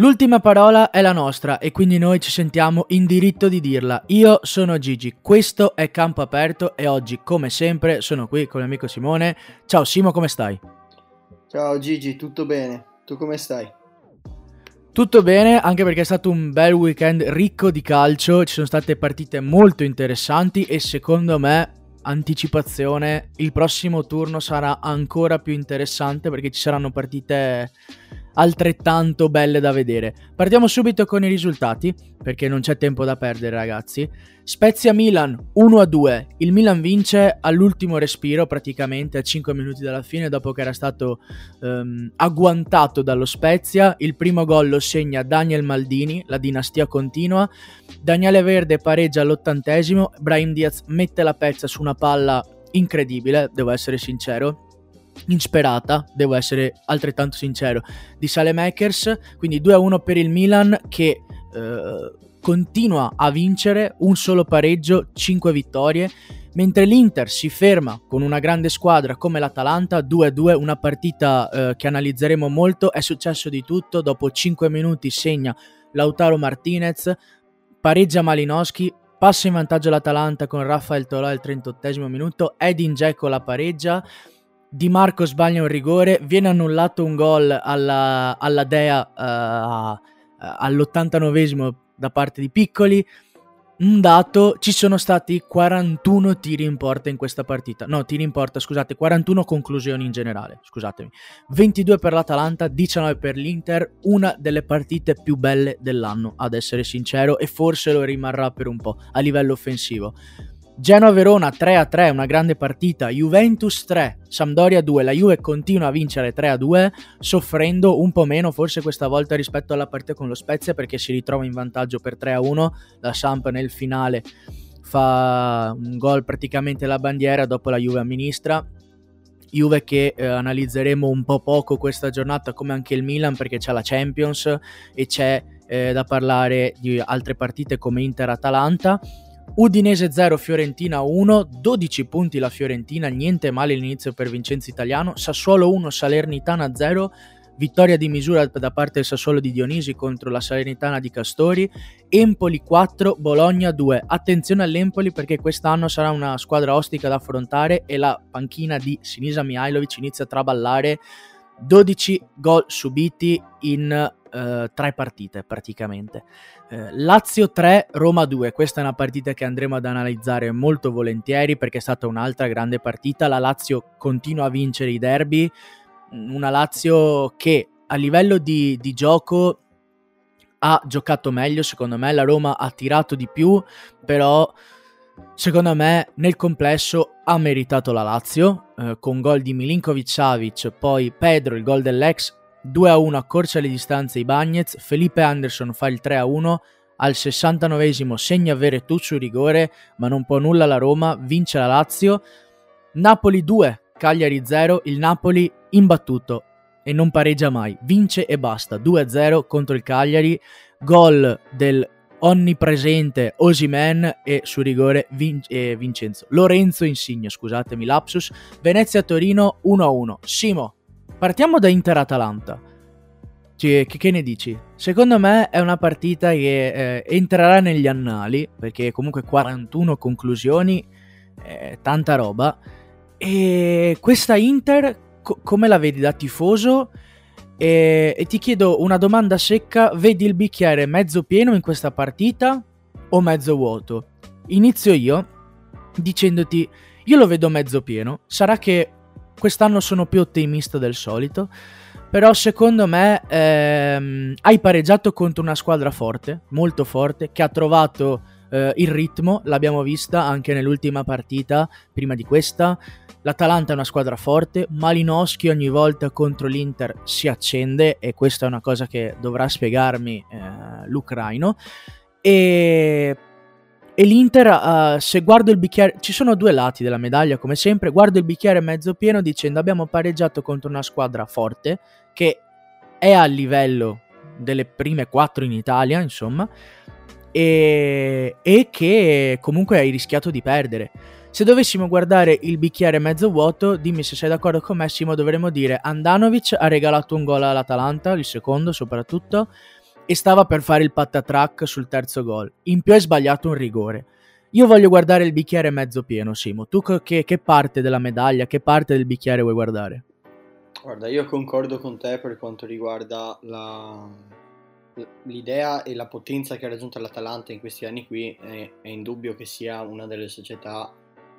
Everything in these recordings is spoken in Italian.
L'ultima parola è la nostra e quindi noi ci sentiamo in diritto di dirla. Io sono Gigi, questo è Campo Aperto e oggi, come sempre, sono qui con l'amico Simone. Ciao Simo, come stai? Ciao Gigi, tutto bene? Tu come stai? Tutto bene, anche perché è stato un bel weekend ricco di calcio, ci sono state partite molto interessanti e secondo me anticipazione, il prossimo turno sarà ancora più interessante perché ci saranno partite altrettanto belle da vedere. Partiamo subito con i risultati, perché non c'è tempo da perdere ragazzi. Spezia Milan 1-2, il Milan vince all'ultimo respiro praticamente a 5 minuti dalla fine dopo che era stato um, agguantato dallo Spezia. Il primo gol lo segna Daniel Maldini, la dinastia continua. Daniele Verde pareggia all'ottantesimo, Brahim Diaz mette la pezza su una palla incredibile, devo essere sincero insperata, devo essere altrettanto sincero, di Salemakers, quindi 2-1 per il Milan che eh, continua a vincere, un solo pareggio, 5 vittorie, mentre l'Inter si ferma con una grande squadra come l'Atalanta, 2-2, una partita eh, che analizzeremo molto, è successo di tutto, dopo 5 minuti segna Lautaro Martinez, pareggia Malinowski, passa in vantaggio l'Atalanta con Rafael Tolò al 38 minuto, Edin Dzeko la pareggia, di Marco sbaglia un rigore, viene annullato un gol alla, alla Dea uh, all'89esimo da parte di Piccoli. Un dato, ci sono stati 41 tiri in porta in questa partita. No, tiri in porta, scusate, 41 conclusioni in generale, scusatemi. 22 per l'Atalanta, 19 per l'Inter, una delle partite più belle dell'anno, ad essere sincero, e forse lo rimarrà per un po' a livello offensivo. Genoa-Verona 3-3, una grande partita. Juventus 3, Sampdoria 2. La Juve continua a vincere 3-2, soffrendo un po' meno forse questa volta rispetto alla partita con lo Spezia perché si ritrova in vantaggio per 3-1. La Samp nel finale fa un gol praticamente la bandiera dopo la Juve amministra. Juve che eh, analizzeremo un po' poco questa giornata come anche il Milan perché c'è la Champions e c'è eh, da parlare di altre partite come Inter-Atalanta Udinese 0, Fiorentina 1, 12 punti la Fiorentina, niente male l'inizio per Vincenzo Italiano, Sassuolo 1, Salernitana 0, vittoria di misura da parte del Sassuolo di Dionisi contro la Salernitana di Castori, Empoli 4, Bologna 2. Attenzione all'Empoli perché quest'anno sarà una squadra ostica da affrontare e la panchina di Sinisa Mihailovic inizia a traballare 12 gol subiti in uh, tre partite praticamente. Uh, Lazio 3, Roma 2, questa è una partita che andremo ad analizzare molto volentieri perché è stata un'altra grande partita, la Lazio continua a vincere i derby, una Lazio che a livello di, di gioco ha giocato meglio secondo me, la Roma ha tirato di più, però secondo me nel complesso ha meritato la Lazio eh, con gol di Milinkovic Savic, poi Pedro il gol dell'ex 2 a 1 accorcia le distanze i Bagnets, Felipe Anderson fa il 3 a 1, al 69esimo segna Veretù su rigore, ma non può nulla la Roma, vince la Lazio. Napoli 2, Cagliari 0, il Napoli imbattuto e non pareggia mai, vince e basta, 2-0 contro il Cagliari, gol del onnipresente Osimen e su rigore Vin- eh, Vincenzo. Lorenzo Insigne, scusatemi lapsus, Venezia-Torino 1-1. Simo, Partiamo da Inter-Atalanta. Che, che, ne dici? Secondo me è una partita che eh, entrerà negli annali, perché comunque 41 conclusioni, eh, tanta roba. E questa Inter, co- come la vedi da tifoso? E, e ti chiedo una domanda secca, vedi il bicchiere mezzo pieno in questa partita o mezzo vuoto? Inizio io dicendoti, io lo vedo mezzo pieno, sarà che quest'anno sono più ottimista del solito. Però secondo me ehm, hai pareggiato contro una squadra forte, molto forte, che ha trovato eh, il ritmo, l'abbiamo vista anche nell'ultima partita, prima di questa. L'Atalanta è una squadra forte, Malinowski ogni volta contro l'Inter si accende e questa è una cosa che dovrà spiegarmi eh, l'ucraino. E e l'Inter, uh, se guardo il bicchiere, ci sono due lati della medaglia come sempre, guardo il bicchiere mezzo pieno dicendo abbiamo pareggiato contro una squadra forte che è a livello delle prime quattro in Italia, insomma, e, e che comunque hai rischiato di perdere. Se dovessimo guardare il bicchiere mezzo vuoto, dimmi se sei d'accordo con me, Simo, dovremmo dire Andanovic ha regalato un gol all'Atalanta, il secondo soprattutto, e stava per fare il patatrack sul terzo gol. In più hai sbagliato un rigore. Io voglio guardare il bicchiere mezzo pieno, Simo. Tu che, che parte della medaglia, che parte del bicchiere vuoi guardare? Guarda, io concordo con te per quanto riguarda la, l'idea e la potenza che ha raggiunto l'Atalanta in questi anni qui. È, è indubbio che sia una delle società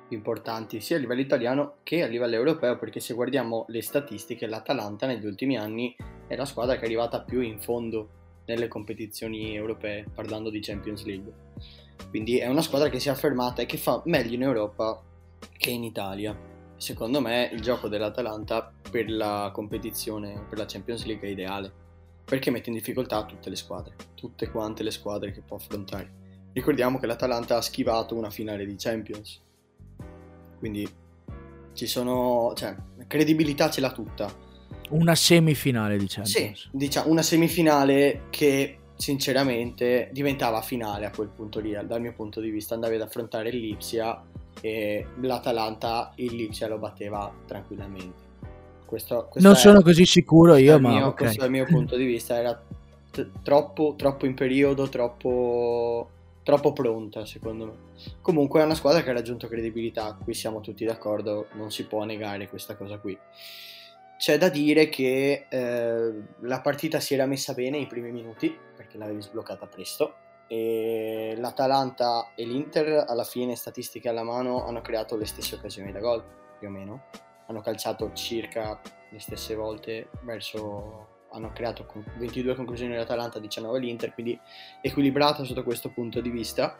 più importanti sia a livello italiano che a livello europeo, perché se guardiamo le statistiche, l'Atalanta negli ultimi anni è la squadra che è arrivata più in fondo nelle competizioni europee, parlando di Champions League. Quindi è una squadra che si è affermata e che fa meglio in Europa che in Italia. Secondo me il gioco dell'Atalanta per la competizione, per la Champions League è ideale, perché mette in difficoltà tutte le squadre, tutte quante le squadre che può affrontare. Ricordiamo che l'Atalanta ha schivato una finale di Champions, quindi ci sono, cioè, credibilità ce l'ha tutta una semifinale, diciamo. Sì, diciamo, una semifinale che sinceramente diventava finale a quel punto lì, dal mio punto di vista. Andavi ad affrontare il Lipsia e l'Atalanta il Lipsia lo batteva tranquillamente. Questo, questo non sono così sicuro io, ma mio, okay. questo dal mio punto di vista era t- troppo, troppo in periodo, troppo, troppo pronta secondo me. Comunque è una squadra che ha raggiunto credibilità, qui siamo tutti d'accordo, non si può negare questa cosa qui. C'è da dire che eh, la partita si era messa bene i primi minuti, perché l'avevi sbloccata presto, e l'Atalanta e l'Inter alla fine, statistiche alla mano, hanno creato le stesse occasioni da gol, più o meno. Hanno calciato circa le stesse volte verso... hanno creato 22 conclusioni l'Atalanta, 19 l'Inter, quindi equilibrato sotto questo punto di vista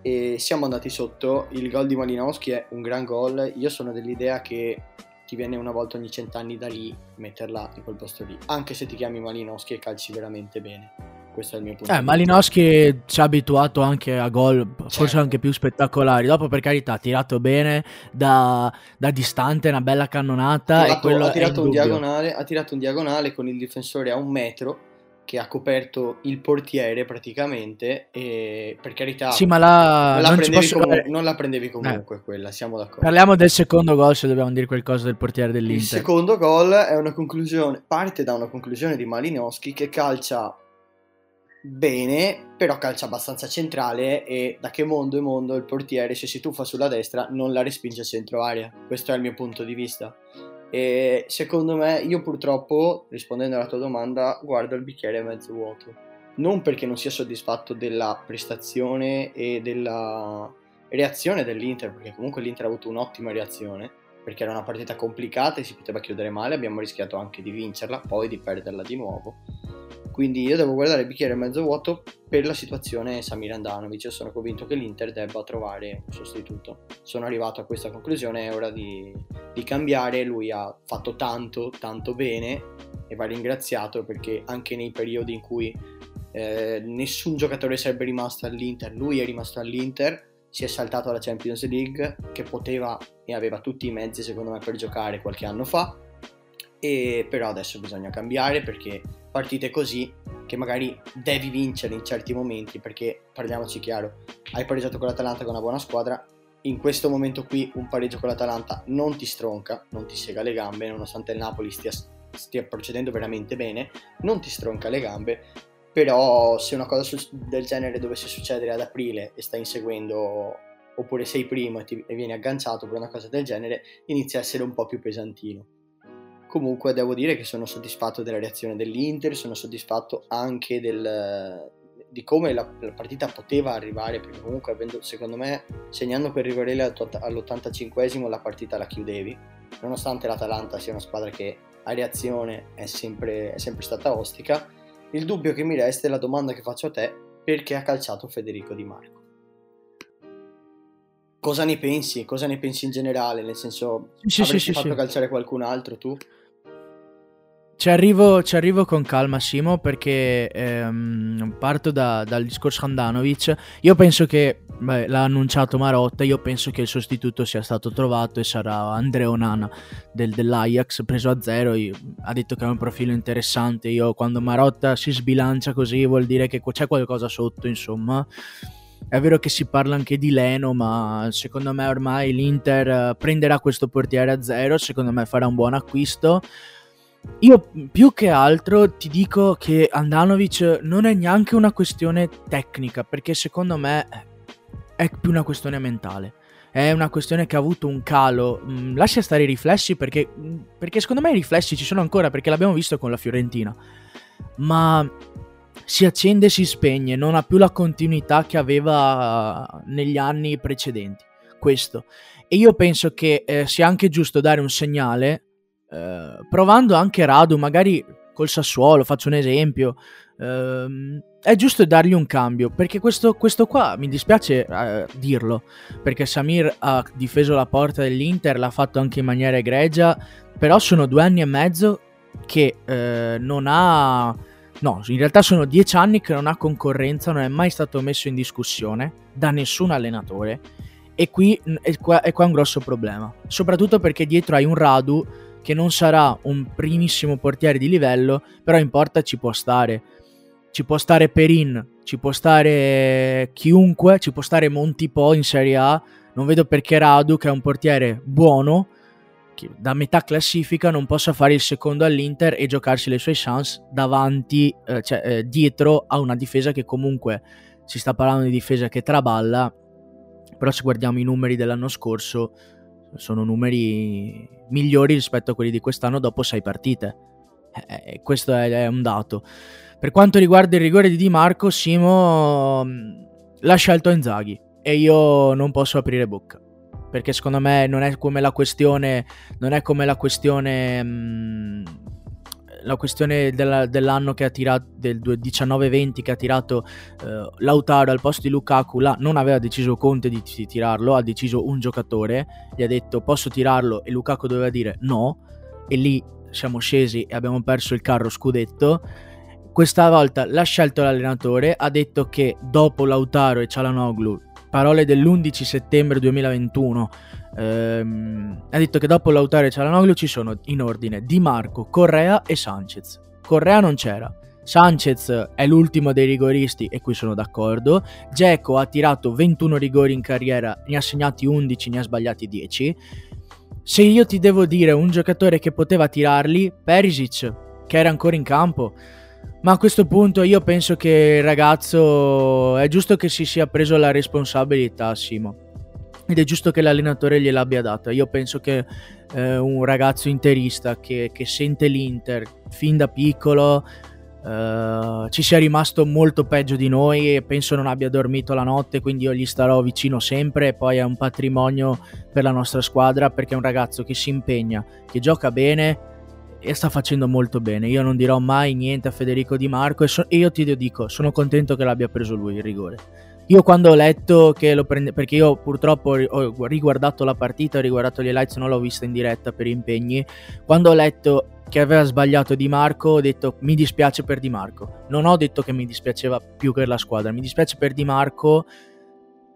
e siamo andati sotto. Il gol di Malinowski è un gran gol. Io sono dell'idea che ti viene una volta ogni cent'anni da lì metterla in quel posto lì, anche se ti chiami Malinowski e calci veramente bene. Questo è il mio punto. Eh, Malinowski ci ha abituato anche a gol, forse certo. anche più spettacolari. Dopo, per carità, ha tirato bene da, da distante, una bella cannonata. Tirato, ha, tirato un diagonale, ha tirato un diagonale con il difensore a un metro che ha coperto il portiere praticamente e per carità sì, ma la... non, la non, posso... comunque, non, la prendevi comunque eh. quella, siamo d'accordo. Parliamo del secondo gol se dobbiamo dire qualcosa del portiere dell'Inter. Il secondo gol è una conclusione, parte da una conclusione di Malinowski che calcia bene, però calcia abbastanza centrale e da che mondo è mondo il portiere se si tuffa sulla destra non la respinge a centro aria. Questo è il mio punto di vista. E secondo me, io purtroppo, rispondendo alla tua domanda, guardo il bicchiere mezzo vuoto. Non perché non sia soddisfatto della prestazione e della reazione dell'Inter, perché comunque l'Inter ha avuto un'ottima reazione, perché era una partita complicata e si poteva chiudere male, abbiamo rischiato anche di vincerla, poi di perderla di nuovo quindi io devo guardare il bicchiere mezzo vuoto per la situazione Samir Andanovic. Io sono convinto che l'Inter debba trovare un sostituto. Sono arrivato a questa conclusione, è ora di, di cambiare. Lui ha fatto tanto, tanto bene e va ringraziato perché anche nei periodi in cui eh, nessun giocatore sarebbe rimasto all'Inter, lui è rimasto all'Inter, si è saltato alla Champions League che poteva e aveva tutti i mezzi secondo me per giocare qualche anno fa e però adesso bisogna cambiare perché partite così che magari devi vincere in certi momenti perché parliamoci chiaro hai pareggiato con l'Atalanta che è una buona squadra in questo momento qui un pareggio con l'Atalanta non ti stronca non ti sega le gambe nonostante il Napoli stia, stia procedendo veramente bene non ti stronca le gambe però se una cosa del genere dovesse succedere ad aprile e stai inseguendo oppure sei primo e, ti, e vieni agganciato per una cosa del genere inizia a essere un po' più pesantino Comunque devo dire che sono soddisfatto della reazione dell'Inter, sono soddisfatto anche del, di come la, la, partita poteva arrivare, perché comunque avendo, secondo me, segnando quel rigore all'85esimo la partita la chiudevi, nonostante l'Atalanta sia una squadra che a reazione è sempre, è sempre stata ostica. Il dubbio che mi resta è la domanda che faccio a te, perché ha calciato Federico Di Marco? Cosa ne pensi? Cosa ne pensi in generale? Nel senso, sì, avresti sì, fatto sì. calciare qualcun altro tu? Ci arrivo, ci arrivo, con calma, Simo, perché ehm, parto da, dal discorso Handanovic. Io penso che, beh, l'ha annunciato Marotta, io penso che il sostituto sia stato trovato e sarà Andrea Onana del, dell'Ajax, preso a zero. Io, ha detto che è un profilo interessante. Io quando Marotta si sbilancia così vuol dire che c'è qualcosa sotto, insomma. È vero che si parla anche di Leno, ma secondo me ormai l'Inter prenderà questo portiere a zero, secondo me farà un buon acquisto io più che altro ti dico che Andanovic non è neanche una questione tecnica, perché secondo me è più una questione mentale. È una questione che ha avuto un calo. Mm, lascia stare i riflessi perché, mm, perché secondo me i riflessi ci sono ancora, perché l'abbiamo visto con la Fiorentina. Ma si accende e si spegne, non ha più la continuità che aveva negli anni precedenti. Questo. E io penso che eh, sia anche giusto dare un segnale, eh, provando anche Radu, magari col Sassuolo, faccio un esempio. Eh, è giusto dargli un cambio, perché questo, questo qua mi dispiace eh, dirlo, perché Samir ha difeso la porta dell'Inter, l'ha fatto anche in maniera egregia, però sono due anni e mezzo che eh, non ha No, in realtà sono dieci anni che non ha concorrenza, non è mai stato messo in discussione da nessun allenatore e qui è qua, è qua un grosso problema. Soprattutto perché dietro hai un Radu che non sarà un primissimo portiere di livello, però in porta ci può stare. Ci può stare Perin, ci può stare chiunque, ci può stare Montipo in Serie A. Non vedo perché Radu, che è un portiere buono, da metà classifica non possa fare il secondo all'Inter e giocarsi le sue chance davanti, eh, cioè eh, dietro a una difesa che comunque si sta parlando di difesa che traballa, però se guardiamo i numeri dell'anno scorso sono numeri migliori rispetto a quelli di quest'anno dopo sei partite. Eh, questo è, è, un dato. Per quanto riguarda il rigore di Di Marco, Simo mm, l'ha scelto Inzaghi e io non posso aprire bocca perché secondo me non è come la questione non è come la questione mh, mm, la questione della, dell'anno che ha tirato del 19-20 che ha tirato eh, Lautaro al posto di Lukaku là non aveva deciso Conte di, di, tirarlo ha deciso un giocatore gli ha detto posso tirarlo? E Lukaku doveva dire no. E lì siamo scesi e abbiamo perso il carro scudetto. Questa volta l'ha scelto l'allenatore ha detto che dopo Lautaro e Cialanoglu parole dell'11 settembre 2021, ehm, ha detto che dopo Lautaro e Cialanoglu ci sono in ordine Di Marco, Correa e Sanchez. Correa non c'era. Sanchez è l'ultimo dei rigoristi e qui sono d'accordo. Geco ha tirato 21 rigori in carriera, ne ha segnati 11, ne ha sbagliati 10. Se io ti devo dire un giocatore che poteva tirarli, Perisic, che era ancora in campo, ma a questo punto io penso che il ragazzo è giusto che si sia preso la responsabilità, Simo. Ed è giusto che l'allenatore gliel'abbia data. Io penso che eh, un ragazzo interista che, che, sente l'Inter fin da piccolo eh, ci sia rimasto molto peggio di noi e penso non abbia dormito la notte, quindi io gli starò vicino sempre e poi è un patrimonio per la nostra squadra perché è un ragazzo che si impegna, che gioca bene e sta facendo molto bene. Io non dirò mai niente a Federico Di Marco e, so- e io ti dico, sono contento che l'abbia preso lui il rigore. Io quando ho letto che lo prende, perché io purtroppo ho riguardato la partita, ho riguardato gli highlights, non l'ho vista in diretta per impegni. Quando ho letto che aveva sbagliato Di Marco, ho detto mi dispiace per Di Marco. Non ho detto che mi dispiaceva più per la squadra, mi dispiace per Di Marco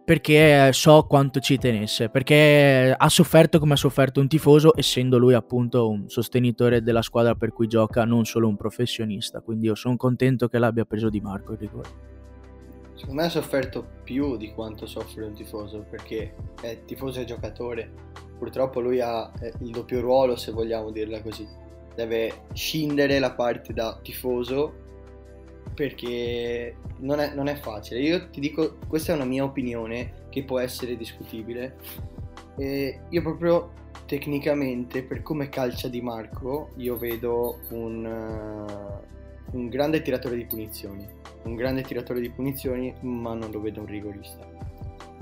perché so quanto ci tenesse, perché ha sofferto come ha sofferto un tifoso, essendo lui appunto un sostenitore della squadra per cui gioca, non solo un professionista. Quindi io sono contento che l'abbia preso di Marco il rigore. Secondo me ha sofferto più di quanto soffre un tifoso, perché è tifoso e giocatore. Purtroppo lui ha eh, il doppio ruolo, se vogliamo dirla così. Deve scindere la parte da tifoso perché non è, non è, facile. Io ti dico, questa è una mia opinione che può essere discutibile. E io proprio tecnicamente, per come calcia Di Marco, io vedo un, uh, un grande tiratore di punizioni. Un grande tiratore di punizioni, ma non lo vedo un rigorista.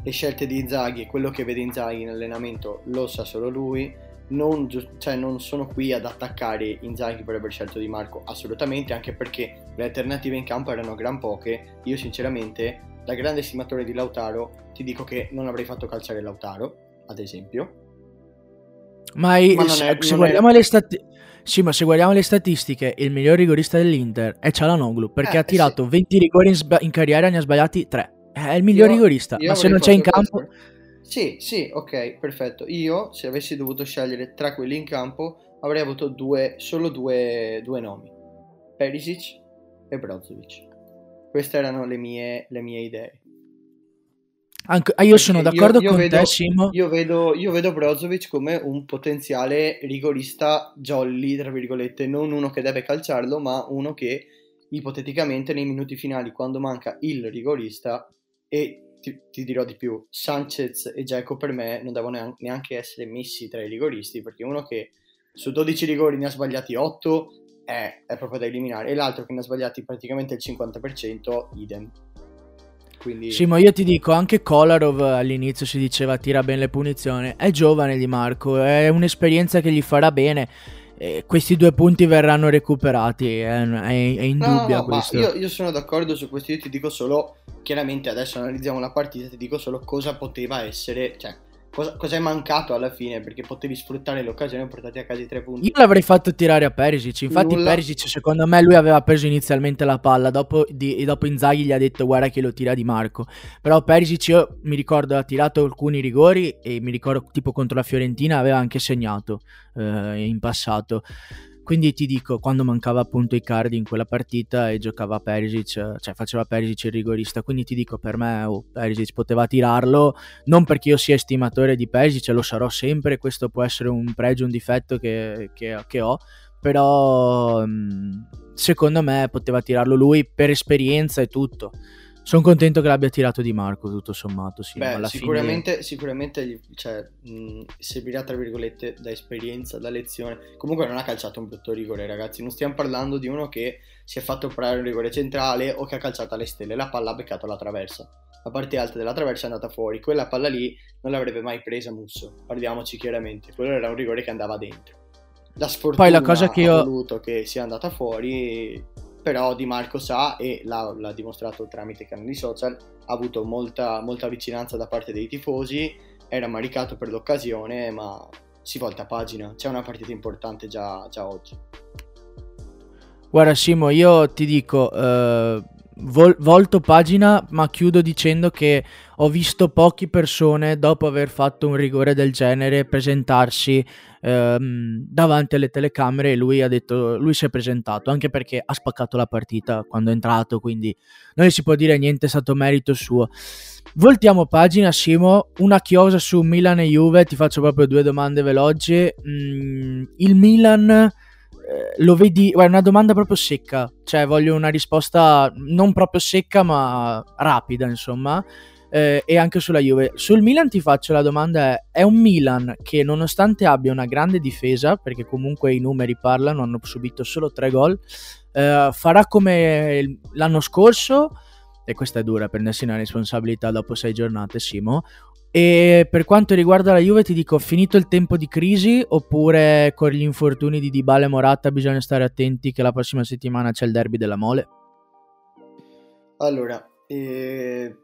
Le scelte di Inzaghi e quello che vede Inzaghi in allenamento lo sa solo lui non, cioè, non, sono qui ad attaccare Inzaghi per aver scelto Di Marco, assolutamente, anche perché le alternative in campo erano gran poche. Io sinceramente, da grande estimatore di Lautaro, ti dico che non avrei fatto calciare Lautaro, ad esempio. Ma, ma se, è, se guardiamo è... le statistiche... Sì, ma se guardiamo le statistiche, il miglior rigorista dell'Inter è Cialanoglu, perché eh, ha tirato sì. 20 rigori in, sba- in, carriera e ne ha sbagliati 3. È il miglior io, rigorista, io ma se non c'è in campo... Questo sì, sì, ok, perfetto. Io, se avessi dovuto scegliere tra quelli in campo, avrei avuto due, solo due, due nomi. Perisic e Brozovic. Queste erano le mie, le mie idee. Anche, ah, io sono d'accordo io, io con vedo, te, Simo. Io vedo, io vedo Brozovic come un potenziale rigorista jolly, tra virgolette, non uno che deve calciarlo, ma uno che ipoteticamente nei minuti finali, quando manca il rigorista, e ti, ti dirò di più, Sanchez e Geco per me non devono neanche essere messi tra i rigoristi, perché uno che su 12 rigori ne ha sbagliati 8 è, è proprio da eliminare, e l'altro che ne ha sbagliati praticamente il 50%, idem. Quindi... Sì, ma io ti dico, anche Kolarov all'inizio si diceva tira bene le punizioni, è giovane di Marco, è un'esperienza che gli farà bene. E questi due punti verranno recuperati, è, è, è indubbio no, no, questo. Io, io, sono d'accordo su questo, io ti dico solo, chiaramente adesso analizziamo la partita, ti dico solo cosa poteva essere, cioè cosa, è mancato alla fine perché potevi sfruttare l'occasione e portati a casa i tre punti. Io l'avrei fatto tirare a Perisic, infatti Nulla. Perisic secondo me lui aveva preso inizialmente la palla, dopo, di, dopo Inzaghi gli ha detto guarda che lo tira Di Marco, però Perisic io mi ricordo ha tirato alcuni rigori e mi ricordo tipo contro la Fiorentina aveva anche segnato eh, in passato. Quindi ti dico, quando mancava appunto Icardi in quella partita e giocava Perisic, cioè faceva Perisic il rigorista, quindi ti dico per me oh, Perisic poteva tirarlo, non perché io sia estimatore di Perisic, lo sarò sempre, questo può essere un pregio, un difetto che, che, che ho, però mm, secondo me poteva tirarlo lui per esperienza e tutto. Sono contento che l'abbia tirato Di Marco, tutto sommato. Sì, Beh, sicuramente, fine... sicuramente cioè, mh, servirà, tra virgolette, da esperienza, da lezione. Comunque non ha calciato un brutto rigore, ragazzi. Non stiamo parlando di uno che si è fatto operare un rigore centrale o che ha calciato alle stelle. La palla ha beccato la traversa. La parte alta della traversa è andata fuori. Quella palla lì non l'avrebbe mai presa Musso. Parliamoci chiaramente. Quello era un rigore che andava dentro. La sfortuna Poi la cosa che io... ha voluto che sia andata fuori però Di Marco sa e l'ha, l'ha dimostrato tramite canali social, ha avuto molta, molta vicinanza da parte dei tifosi, era maricato per l'occasione, ma si volta pagina, c'è una partita importante già, già oggi. Guarda Simo, io ti dico, eh, vol- volto pagina, ma chiudo dicendo che ho visto poche persone dopo aver fatto un rigore del genere presentarsi ehm, davanti alle telecamere e lui ha detto lui si è presentato anche perché ha spaccato la partita quando è entrato quindi non si può dire niente è stato merito suo. Voltiamo pagina Simo una chiosa su Milan e Juve ti faccio proprio due domande veloci. Mm, il Milan lo vedi, è una domanda proprio secca, cioè voglio una risposta non proprio secca ma rapida insomma, eh, e anche sulla Juve. Sul Milan ti faccio la domanda, è, è un Milan che nonostante abbia una grande difesa, perché comunque i numeri parlano, hanno subito solo tre gol, eh, farà come l'anno scorso, e questa è dura, prendersi una responsabilità dopo sei giornate Simo, e per quanto riguarda la Juve ti dico, finito il tempo di crisi oppure con gli infortuni di Dybala e Morata bisogna stare attenti che la prossima settimana c'è il derby della Mole? Allora, eh,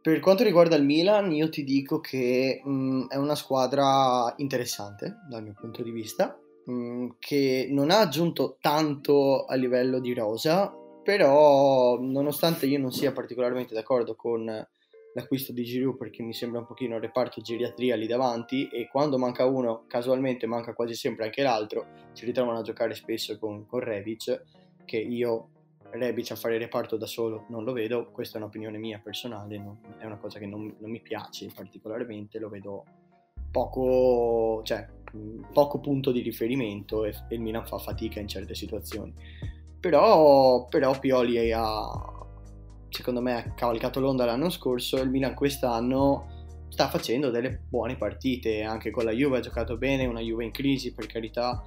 per quanto riguarda il Milan io ti dico che mh, mm, è una squadra interessante dal mio punto di vista, mh, mm, che non ha aggiunto tanto a livello di rosa, però nonostante io non sia particolarmente d'accordo con l'acquisto di Giroud perché mi sembra un pochino il reparto geriatria lì davanti e quando manca uno casualmente manca quasi sempre anche l'altro si ritrovano a giocare spesso con, con Rebic che io Rebic a fare reparto da solo non lo vedo questa è un'opinione mia personale non, è una cosa che non, non, mi piace particolarmente lo vedo poco cioè poco punto di riferimento e, e il Milan fa fatica in certe situazioni. Però, però Pioli ha, secondo me ha cavalcato l'onda l'anno scorso, il Milan quest'anno sta facendo delle buone partite, anche con la Juve ha giocato bene, una Juve in crisi per carità,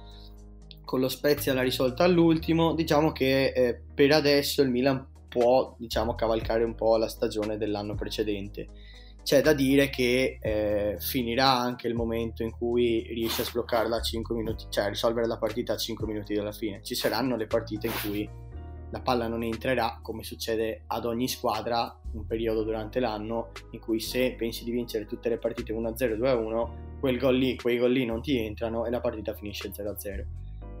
con lo Spezia l'ha risolta all'ultimo, diciamo che eh, per adesso il Milan può diciamo, cavalcare un po' la stagione dell'anno precedente. C'è da dire che eh, finirà anche il momento in cui riesce a sbloccarla a 5 minuti, cioè a risolvere la partita a 5 minuti dalla fine. Ci saranno le partite in cui la palla non entrerà, come succede ad ogni squadra, un periodo durante l'anno in cui se pensi di vincere tutte le partite 1-0, 2-1, quel gol lì, quei gol lì non ti entrano e la partita finisce 0-0.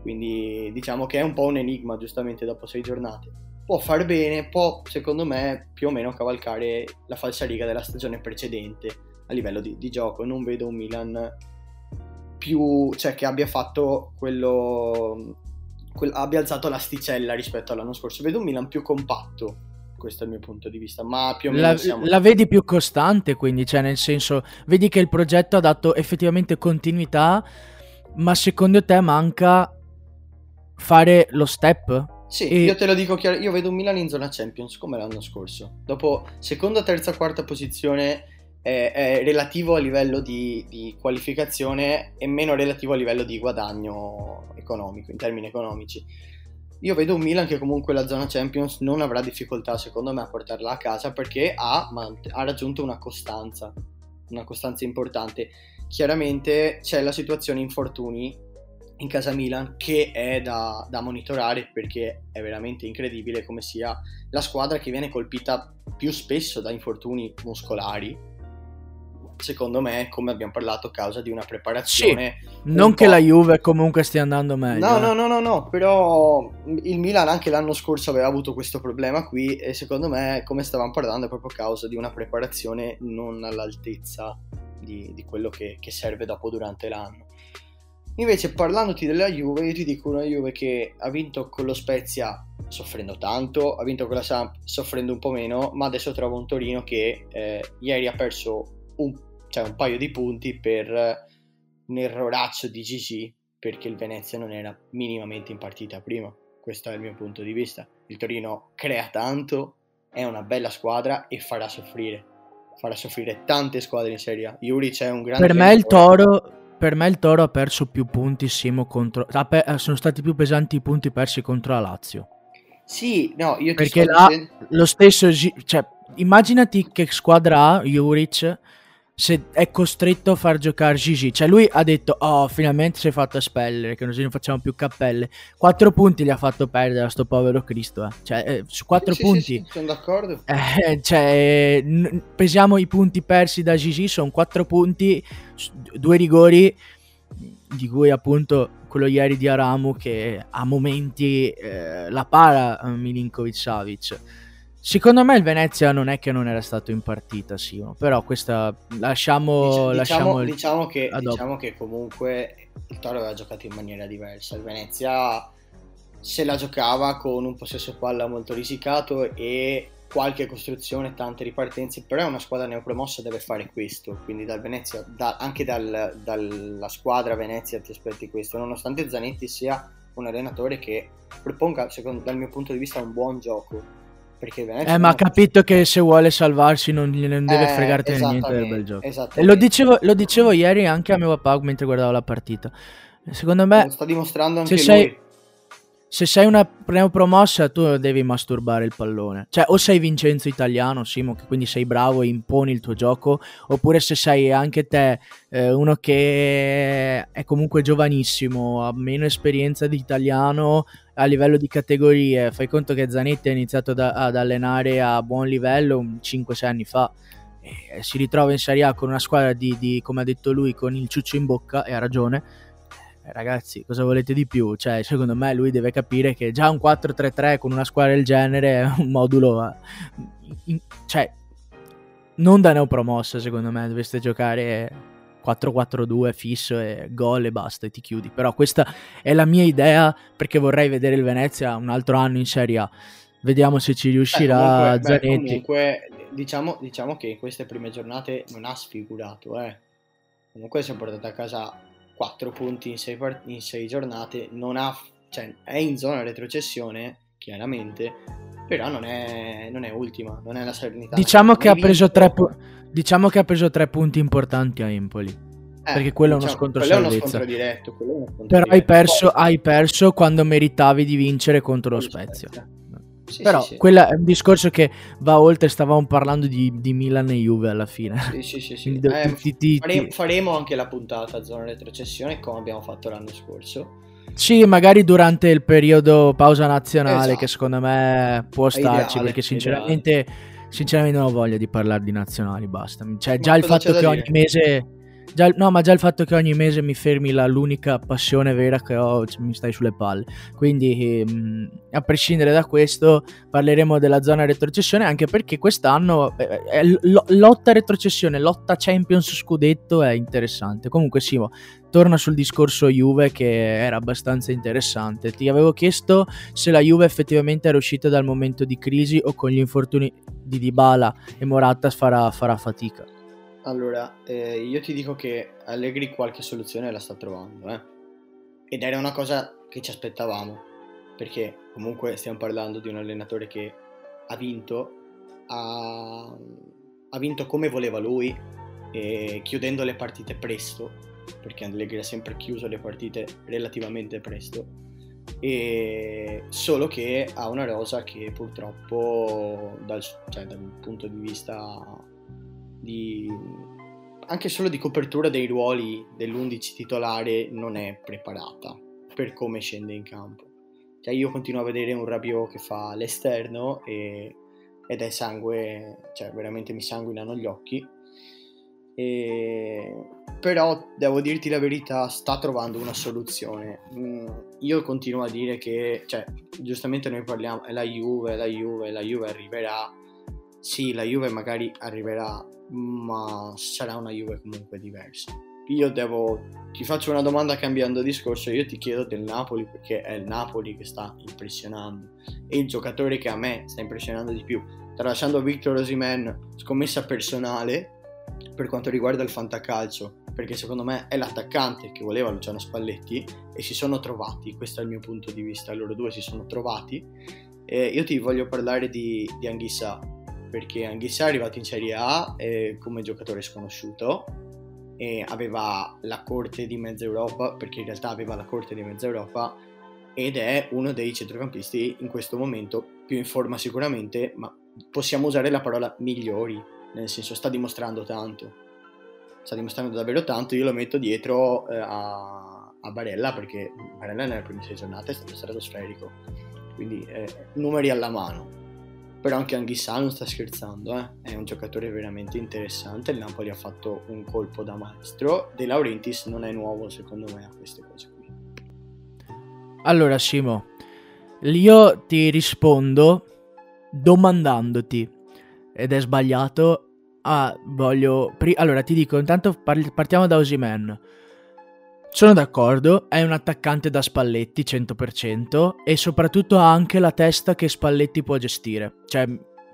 Quindi diciamo che è un po' un enigma giustamente dopo sei giornate. Può far bene, può secondo me più o meno cavalcare la falsa riga della stagione precedente a livello di, di gioco. Non vedo un Milan più, cioè che abbia fatto quello abbia alzato l'asticella rispetto all'anno scorso. Vedo un Milan più compatto, questo è il mio punto di vista, ma più o meno La, siamo... la vedi più costante, quindi, cioè, nel senso, vedi che il progetto ha dato effettivamente continuità, ma secondo te manca fare lo step? Sì, E- io te lo dico chiaro, io vedo un Milan in zona Champions come l'anno scorso. Dopo seconda, terza, quarta posizione è, è relativo a livello di, di qualificazione e meno relativo a livello di guadagno economico, in termini economici. Io vedo un Milan che comunque la zona Champions non avrà difficoltà secondo me a portarla a casa perché ha, ha raggiunto una costanza, una costanza importante. Chiaramente c'è la situazione infortuni in casa Milan che è da, da monitorare perché è veramente incredibile come sia la squadra che viene colpita più spesso da infortuni muscolari. Secondo me, come abbiamo parlato, a causa di una preparazione. Non un che po'. la Juve comunque stia andando meglio. No, eh. no, no, no, no, però il Milan anche l'anno scorso aveva avuto questo problema qui e secondo me, come stavamo parlando, è proprio a causa di una preparazione non all'altezza di, di quello che, che serve dopo durante l'anno. Invece, parlandoti della Juve, io ti dico una Juve che ha vinto con lo Spezia soffrendo tanto, ha vinto con la Samp soffrendo un po' meno, ma adesso trova un Torino che eh, ieri ha perso un, cioè un paio di punti per eh, un erroraccio di GG perché il Venezia non era minimamente in partita prima. Questo è il mio punto di vista. Il Torino crea tanto, è una bella squadra e farà soffrire. Farà soffrire tante squadre in Serie A. Juric è un grande Per me il. Toro. Per me il Toro ha perso più punti Simo contro. pe- eh, sono stati più pesanti i punti persi contro la Lazio. Sì, no, io ti Perché là dicendo... lo stesso. Cioè, immaginati che squadra ha Juric se è costretto a far giocare Gigi. Cioè, lui ha detto: Oh, finalmente si è fatto espellere, che così non facciamo più cappelle. Quattro punti li ha fatto perdere a sto povero Cristo. eh. Cioè, eh, su quattro Sì, punti. sì, sì, sono d'accordo. Eh, cioè, n- pesiamo i punti persi da Gigi, sono 4 punti, due rigori, di cui appunto quello ieri di Aramu che a momenti eh, la para eh, Milinkovic Savic. Secondo me il Venezia non è che non era stato in partita, Simo, però questa lasciamo, Dici- lasciamo diciamo, il- diciamo che, diciamo che comunque il Toro aveva giocato in maniera diversa. Il Venezia se la giocava con un possesso palla molto risicato e qualche costruzione, tante ripartenze, però è una squadra neopromossa deve fare questo, quindi dal Venezia, da- anche dal- dalla squadra Venezia ti aspetti questo, nonostante Zanetti sia un allenatore che proponga, secondo, dal mio punto di vista, un buon gioco, perché Eh, ma ha capito che se vuole salvarsi non non deve Eh, fregartene niente del bel gioco. E lo dicevo, lo dicevo ieri anche a mio papà mentre guardavo la partita. Secondo me, Lo sta dimostrando se anche sei- lui. Se sei una neopromossa, tu devi masturbare il pallone. Cioè, o sei Vincenzo Italiano, Simo, che quindi sei bravo e imponi il tuo gioco, oppure se sei anche te eh, uno che è comunque giovanissimo, ha meno esperienza di italiano a livello di categorie. Fai conto che Zanetti ha iniziato da- ad allenare a buon livello 5-6 anni fa. Si ritrova in Serie A con una squadra di, di, come ha detto lui, con il ciuccio in bocca, e ha ragione. Ragazzi, cosa volete di più? Cioè, secondo me lui deve capire che già un 4-3-3 con una squadra del genere è un modulo... in- cioè, non da neopromossa, secondo me, dovreste giocare 4-4-2 fisso e gol e basta e ti chiudi. Però questa è la mia idea perché vorrei vedere il Venezia un altro anno in Serie A. Vediamo se ci Beh, riuscirà comunque, beh, Zanetti. comunque, diciamo, diciamo che in queste prime giornate non ha sfigurato, eh. Comunque si è portato a casa 4 punti in 6, in sei giornate, non ha, cioè, è in zona retrocessione, chiaramente, però non è, non è ultima, non è la Salernitana. Diciamo che, ha preso pu- diciamo che ha preso tre punti importanti a Empoli. Eh, perché quello è uno diciamo, scontro quello è uno salvezza. scontro diretto, uno scontro Però hai diretto. perso, Poi- hai perso quando meritavi di vincere contro lo Lo Spezia. Sì, Però sì, quella è un discorso che va oltre, stavamo parlando di, di Milan e Juve alla fine. Sì, sì, sì, do- Eh, ti- ti- fare- ti- faremo anche la puntata zona retrocessione come abbiamo fatto l'anno scorso. Sì, magari durante il periodo pausa nazionale, Esatto. che secondo me può È starci, ideale, perché sinceramente, sinceramente non ho voglia di parlare di nazionali, basta. Cioè, Ma già il fatto che ogni mese, Già, no, ma già il fatto che ogni mese mi fermi la, l'unica passione vera che ho, cioè, mi stai sulle palle. Quindi, ehm, a prescindere da questo, parleremo della zona retrocessione, anche perché quest'anno eh, è l- lotta retrocessione, lotta Champions scudetto è interessante. Comunque, Simo, torna sul discorso Juve che era abbastanza interessante. Ti avevo chiesto se la Juve effettivamente era uscita dal momento di crisi o con gli infortuni di Dybala e Morata farà, farà fatica. Allora, eh, io ti dico che Allegri qualche soluzione la sta trovando, eh? Ed era una cosa che ci aspettavamo, perché comunque stiamo parlando di un allenatore che ha vinto, ha, ha vinto come voleva lui, chiudendo le partite presto, perché Allegri ha sempre chiuso le partite relativamente presto, e solo che ha una rosa che purtroppo dal, cioè, dal punto di vista di, anche solo di copertura dei ruoli dell'11 titolare non è preparata per come scende in campo. Cioè io continuo a vedere un Rabiot che fa l'esterno e, ed è sangue, cioè veramente mi sanguinano gli occhi. E, però devo dirti la verità, sta trovando una soluzione. Mm, io continuo a dire che, cioè, giustamente noi parliamo, è la Juve, la Juve, la Juve arriverà. Sì, la Juve magari arriverà ma sarà una Juve comunque diversa. Io devo, ti faccio una domanda cambiando discorso, io ti chiedo del Napoli perché è il Napoli che sta impressionando e il giocatore che a me sta impressionando di più, tralasciando Victor Osimen, scommessa personale per quanto riguarda il fantacalcio, perché secondo me è l'attaccante che voleva Luciano Spalletti e si sono trovati, questo è il mio punto di vista, loro due si sono trovati. E io ti voglio parlare di, di Anghissa, perché Anghissà è arrivato in Serie A eh, come giocatore sconosciuto e aveva la corte di mezza Europa, perché in realtà aveva la corte di mezza Europa ed è uno dei centrocampisti in questo momento più in forma sicuramente, ma possiamo usare la parola migliori, nel senso sta dimostrando tanto, sta dimostrando davvero tanto, io lo metto dietro eh, a, a, Barella perché Barella nelle prime sei giornate è stato stratosferico, quindi eh, numeri alla mano però anche Anghissà non sta scherzando, eh? è un giocatore veramente interessante. Il Napoli ha fatto un colpo da maestro. De Laurentiis non è nuovo, secondo me, a queste cose qui. Allora, Simo, io ti rispondo domandandoti, ed è sbagliato. Ah, voglio. Allora, ti dico, intanto partiamo da Osimen. Sono d'accordo, è un attaccante da Spalletti 100% e soprattutto ha anche la testa che Spalletti può gestire. Cioè,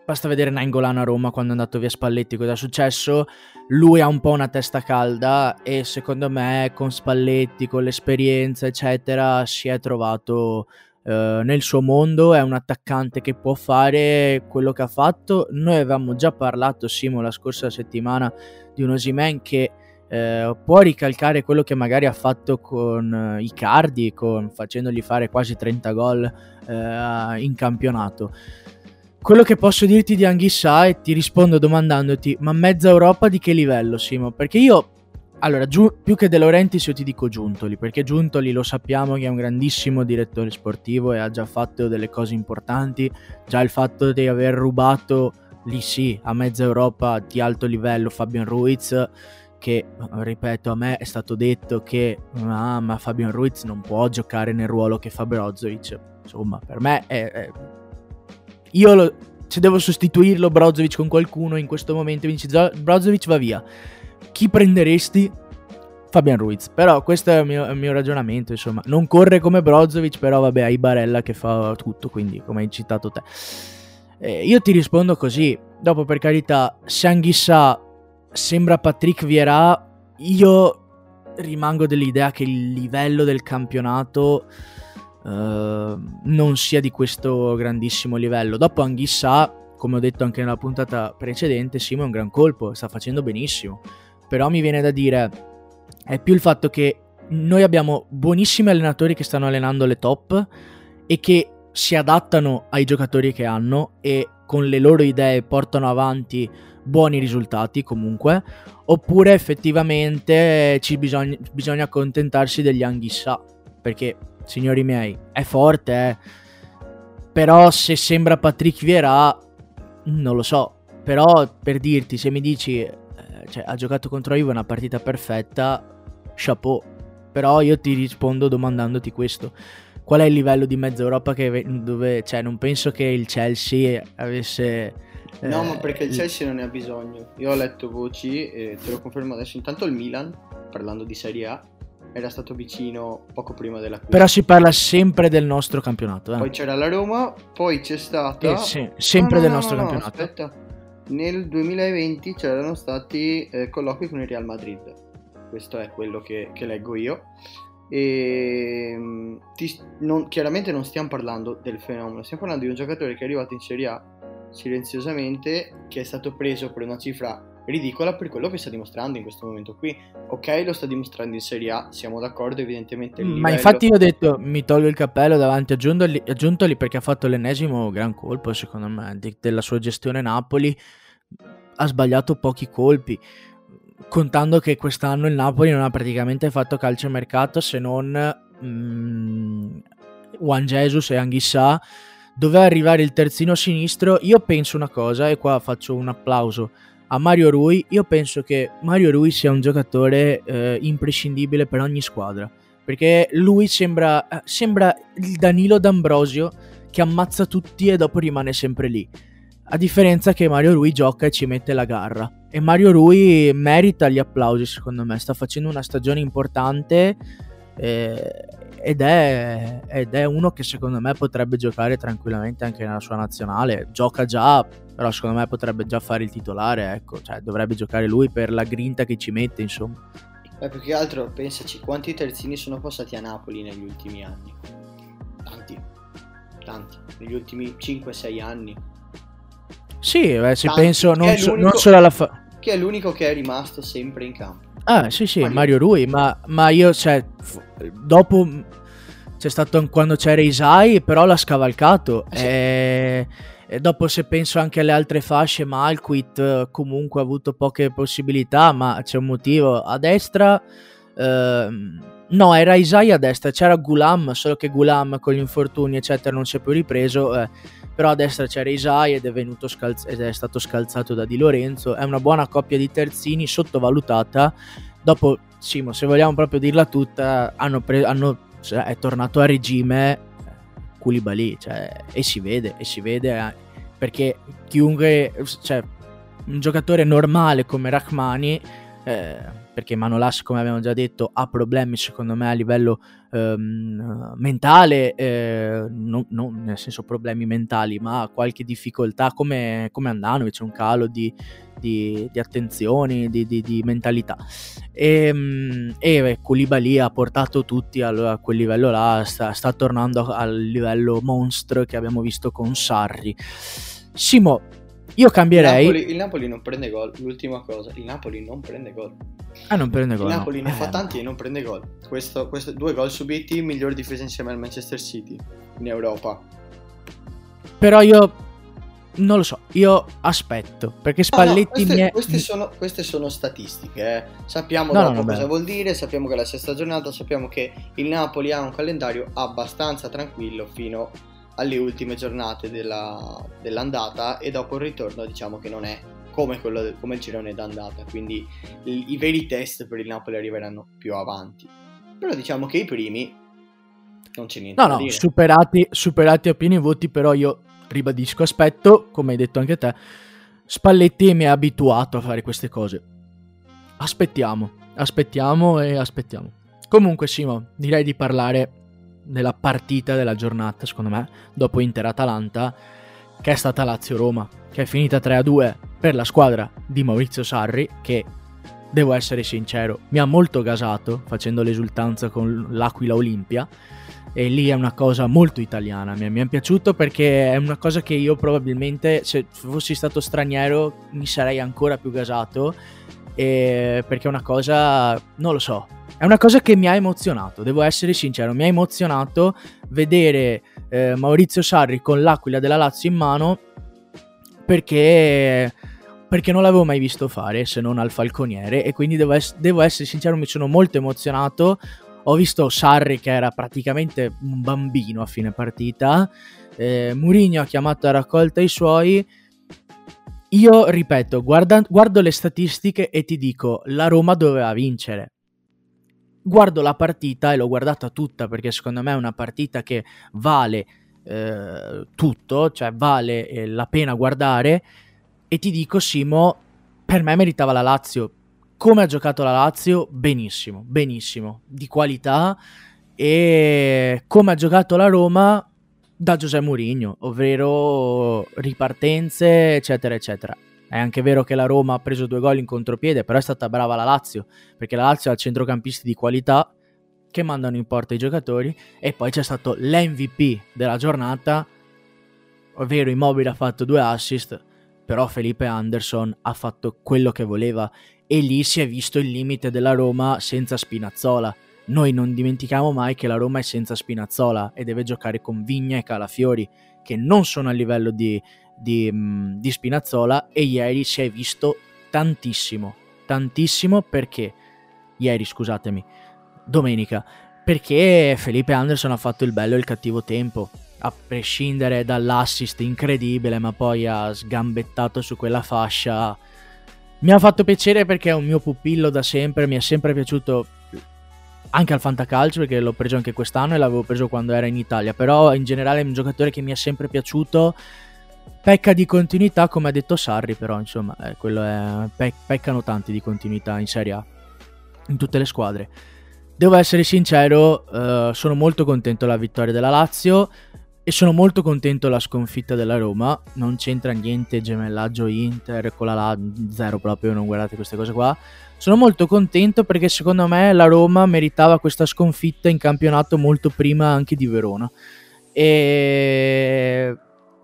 basta vedere Nainggolan a Roma quando è andato via Spalletti cosa è successo. Lui ha un po' una testa calda e secondo me con Spalletti, con l'esperienza eccetera, si è trovato eh, nel suo mondo. È un attaccante che può fare quello che ha fatto. Noi avevamo già parlato, Simo, la scorsa settimana di un Osimen che eh, può ricalcare quello che magari ha fatto con eh, i Cardi, con, facendogli fare quasi 30 gol eh, in campionato. Quello che posso dirti di Anghissà e ti rispondo domandandoti, ma mezza Europa di che livello, Simo? Perché io, allora, giu- più che De Laurentiis io ti dico Giuntoli, perché Giuntoli lo sappiamo che è un grandissimo direttore sportivo e ha già fatto delle cose importanti, già il fatto di aver rubato lì sì, a mezza Europa di alto livello Fabian Ruiz che, ripeto, a me è stato detto che ah, ma Fabian Ruiz non può giocare nel ruolo che fa Brozovic. Insomma, per me è... è... Io lo... se devo sostituirlo Brozovic con qualcuno in questo momento, mi dice Brozovic va via. Chi prenderesti? Fabian Ruiz. Però questo è il mio, il mio ragionamento, insomma. Non corre come Brozovic, però vabbè, hai Barella che fa tutto, quindi come hai citato te. Eh, io ti rispondo così. Dopo, per carità, se Anghissà sembra Patrick Vieira, io rimango dell'idea che il livello del campionato uh, non sia di questo grandissimo livello. Dopo Anghissà, come ho detto anche nella puntata precedente, Simo è un gran colpo, sta facendo benissimo. Però mi viene da dire, è più il fatto che noi abbiamo buonissimi allenatori che stanno allenando le top e che si adattano ai giocatori che hanno e con le loro idee portano avanti buoni risultati comunque, oppure effettivamente ci bisogna, bisogna accontentarsi degli Anghissà, perché signori miei è forte, eh? però se sembra Patrick Vieira non lo so, però per dirti, se mi dici eh, cioè, ha giocato contro Juve una partita perfetta, chapeau. Però io ti rispondo domandandoti questo. Qual è il livello di mezza Europa che, dove, cioè, non penso che il Chelsea avesse... No, eh, ma perché il Chelsea non ne ha bisogno. Io ho letto voci e te lo confermo adesso. Intanto il Milan, parlando di Serie A, era stato vicino poco prima della chiusura. Però si parla sempre del nostro campionato. Eh. Poi c'era la Roma, poi c'è stata... Eh, sì, sempre no, del no, nostro no, campionato. Aspetta, nel 2020 c'erano stati eh, colloqui con il Real Madrid. Questo è quello che, che leggo io. E ehm, ti, non, chiaramente non stiamo parlando del fenomeno, stiamo parlando di un giocatore che è arrivato in Serie A silenziosamente, che è stato preso per una cifra ridicola per quello che sta dimostrando in questo momento qui. Ok, lo sta dimostrando in Serie A, siamo d'accordo, evidentemente. Ma livello... infatti io ho detto, mi tolgo il cappello davanti a Giuntoli, a Giuntoli perché ha fatto l'ennesimo gran colpo, secondo me, de- della sua gestione Napoli. Ha sbagliato pochi colpi, contando che quest'anno il Napoli non ha praticamente fatto calciomercato se non mm, Juan Jesus e Anghissà. Doveva arrivare il terzino sinistro. Io penso una cosa, e qua faccio un applauso a Mario Rui, io penso che Mario Rui sia un giocatore eh, imprescindibile per ogni squadra. Perché lui sembra, eh, sembra il Danilo D'Ambrosio che ammazza tutti e dopo rimane sempre lì. A differenza che Mario Rui gioca e ci mette la garra. E Mario Rui merita gli applausi, secondo me. Sta facendo una stagione importante. Eh, ed è, ed è, uno che secondo me potrebbe giocare tranquillamente anche nella sua nazionale. Gioca già, però secondo me potrebbe già fare il titolare, ecco, cioè dovrebbe giocare lui per la grinta che ci mette, insomma. Beh, più che altro, pensaci, quanti terzini sono passati a Napoli negli ultimi anni? Tanti, tanti, negli ultimi 5-6 anni. Sì, beh, se tanti. penso non, so, non solo alla... Fa- che è l'unico che è rimasto sempre in campo. Ah, sì, sì, Mario, Mario Rui, ma, ma, io, cioè, f- dopo c'è stato quando c'era Isai, però l'ha scavalcato. Eh sì. e, e, dopo, se penso anche alle altre fasce, Malquit comunque ha avuto poche possibilità, ma c'è un motivo. A destra, eh, no, era Isai a destra, c'era Gulam, solo che Gulam con gli infortuni, eccetera, non si è più ripreso. Eh, però a destra c'era Isai ed scalz- ed è stato scalzato da Di Lorenzo. È una buona coppia di terzini, sottovalutata. Dopo, Simo, se vogliamo proprio dirla tutta, hanno pre- hanno, cioè, è tornato a regime Koulibaly, cioè, e si vede, e si vede eh, perché chiunque, cioè, un giocatore normale come Rachmani eh, perché Manolas, come abbiamo già detto, ha problemi secondo me a livello ehm, mentale, eh, non, non, nel senso problemi mentali, ma qualche difficoltà come, come Andanovic, un calo di, di, di attenzioni, di, di, mentalità. Ehm, e, e Koulibaly ha portato tutti a quel livello là, sta, sta tornando al livello monstro che abbiamo visto con Sarri. Simo, io cambierei. Il Napoli, il Napoli, non prende gol. L'ultima cosa, il Napoli non prende gol. Ah, non prende gol. Il Napoli no. ne eh, fa tanti e non prende gol. Questo, questo, due gol subiti, miglior difesa insieme al Manchester City in Europa. Però io non lo so, io aspetto perché Spalletti ah, no, queste, mi è... queste, sono, queste sono statistiche, eh. sappiamo no, dopo cosa vuol dire, sappiamo che è la sesta giornata, sappiamo che il Napoli ha un calendario abbastanza tranquillo fino alle ultime giornate della, dell'andata e dopo il ritorno diciamo che non è come, quello, come il girone d'andata, quindi i, i veri test per il Napoli arriveranno più avanti. Però diciamo che i primi non c'è niente no, da no, dire. Superati, superati a pieni voti, però io ribadisco, aspetto, come hai detto anche te, Spalletti mi ha abituato a fare queste cose. Aspettiamo, aspettiamo e aspettiamo. Comunque Simo, direi di parlare della partita della giornata, secondo me, dopo Inter-Atalanta, che è stata Lazio-Roma, che è finita 3-2 per la squadra di Maurizio Sarri, che, devo essere sincero, mi ha molto gasato facendo l'esultanza con l'Aquila Olimpia, e lì è una cosa molto italiana, mi, mi è piaciuto perché è una cosa che io probabilmente, se fossi stato straniero, mi sarei ancora più gasato, perché è una cosa, non lo so, è una cosa che mi ha emozionato, devo essere sincero, mi ha emozionato vedere eh, Maurizio Sarri con l'Aquila della Lazio in mano perché, perché non l'avevo mai visto fare se non al falconiere e quindi devo, es- devo essere sincero, mi sono molto emozionato. Ho visto Sarri che era praticamente un bambino a fine partita, eh, Murigno ha chiamato a raccolta i suoi io ripeto, guarda, guardo le statistiche e ti dico, la Roma doveva vincere. Guardo la partita e l'ho guardata tutta perché secondo me è una partita che vale eh, tutto, cioè vale eh, la pena guardare e ti dico Simo, per me meritava la Lazio. Come ha giocato la Lazio? Benissimo, benissimo, di qualità e come ha giocato la Roma da Giuseppe Mourinho, ovvero ripartenze, eccetera, eccetera. È anche vero che la Roma ha preso due gol in contropiede, però è stata brava la Lazio, perché la Lazio ha centrocampisti di qualità che mandano in porta i giocatori e poi c'è stato l'MVP della giornata, ovvero Immobile ha fatto due assist, però Felipe Anderson ha fatto quello che voleva e lì si è visto il limite della Roma senza Spinazzola. Noi non dimentichiamo mai che la Roma è senza Spinazzola e deve giocare con Vigna e Calafiori, che non sono a livello di, di, mm, di Spinazzola, e ieri si è visto tantissimo, tantissimo perché, ieri scusatemi, domenica, perché Felipe Anderson ha fatto il bello e il cattivo tempo, a prescindere dall'assist incredibile, ma poi ha sgambettato su quella fascia. Mi ha fatto piacere perché è un mio pupillo da sempre, mi è sempre piaciuto anche al fantacalcio perché l'ho preso anche quest'anno e l'avevo preso quando era in Italia, però in generale è un giocatore che mi è sempre piaciuto. Pecca di continuità, come ha detto Sarri, però insomma, eh, è, pe- peccano tanti di continuità in Serie A, in tutte le squadre. Devo essere sincero, eh, sono molto contento della vittoria della Lazio e sono molto contento della sconfitta della Roma. Non c'entra niente gemellaggio Inter, con la là, zero proprio, non guardate queste cose qua. Sono molto contento perché secondo me la Roma meritava questa sconfitta in campionato molto prima anche di Verona. E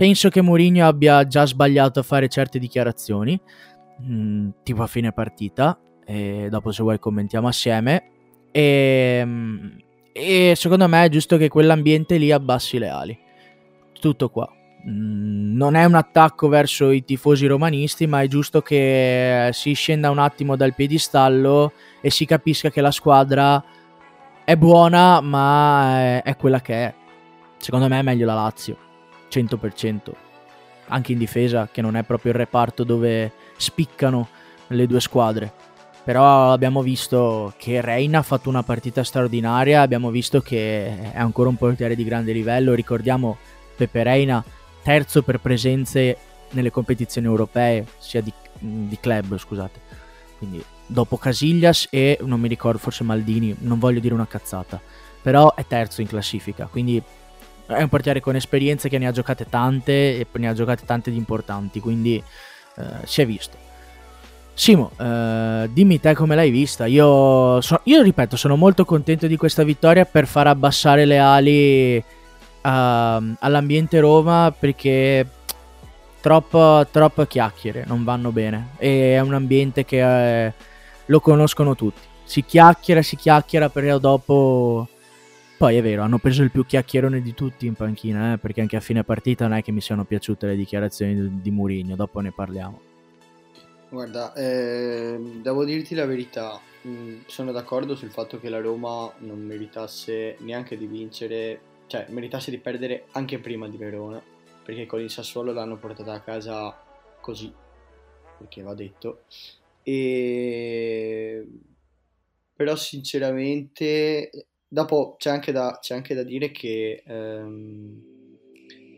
penso che Mourinho abbia già sbagliato a fare certe dichiarazioni, mh, mm, tipo a fine partita, e dopo se vuoi commentiamo assieme. E, e secondo me è giusto che quell'ambiente lì abbassi le ali. Tutto qua. Mm, non è un attacco verso i tifosi romanisti, ma è giusto che si scenda un attimo dal piedistallo e si capisca che la squadra è buona, ma è, quella che è. Secondo me è meglio la Lazio, 100%. Anche in difesa, che non è proprio il reparto dove spiccano le due squadre. Però abbiamo visto che Reina ha fatto una partita straordinaria, abbiamo visto che è ancora un portiere di grande livello. Ricordiamo Pepe Reina terzo per presenze nelle competizioni europee, sia di, di club, scusate. Quindi dopo Casillas e non mi ricordo, forse Maldini, non voglio dire una cazzata, però è terzo in classifica, quindi è un portiere con esperienze che ne ha giocate tante e ne ha giocate tante di importanti, quindi eh, si è visto. Simo, eh, dimmi te come l'hai vista. Io, so, io ripeto, sono molto contento di questa vittoria per far abbassare le ali uh, all'ambiente Roma perché troppo, troppo chiacchiere non vanno bene e è un ambiente che eh, lo conoscono tutti. Si chiacchiera, si chiacchiera, però dopo... Poi è vero, hanno preso il più chiacchierone di tutti in panchina, eh, perché anche a fine partita non è che mi siano piaciute le dichiarazioni di, di Mourinho, dopo ne parliamo. Guarda, eh, devo dirti la verità, mm, sono d'accordo sul fatto che la Roma non meritasse neanche di vincere cioè, meritasse di perdere anche prima di Verona, perché con il Sassuolo l'hanno portata a casa così, perché va detto. E... Però sinceramente, dopo c'è anche da, c'è anche da dire che ehm,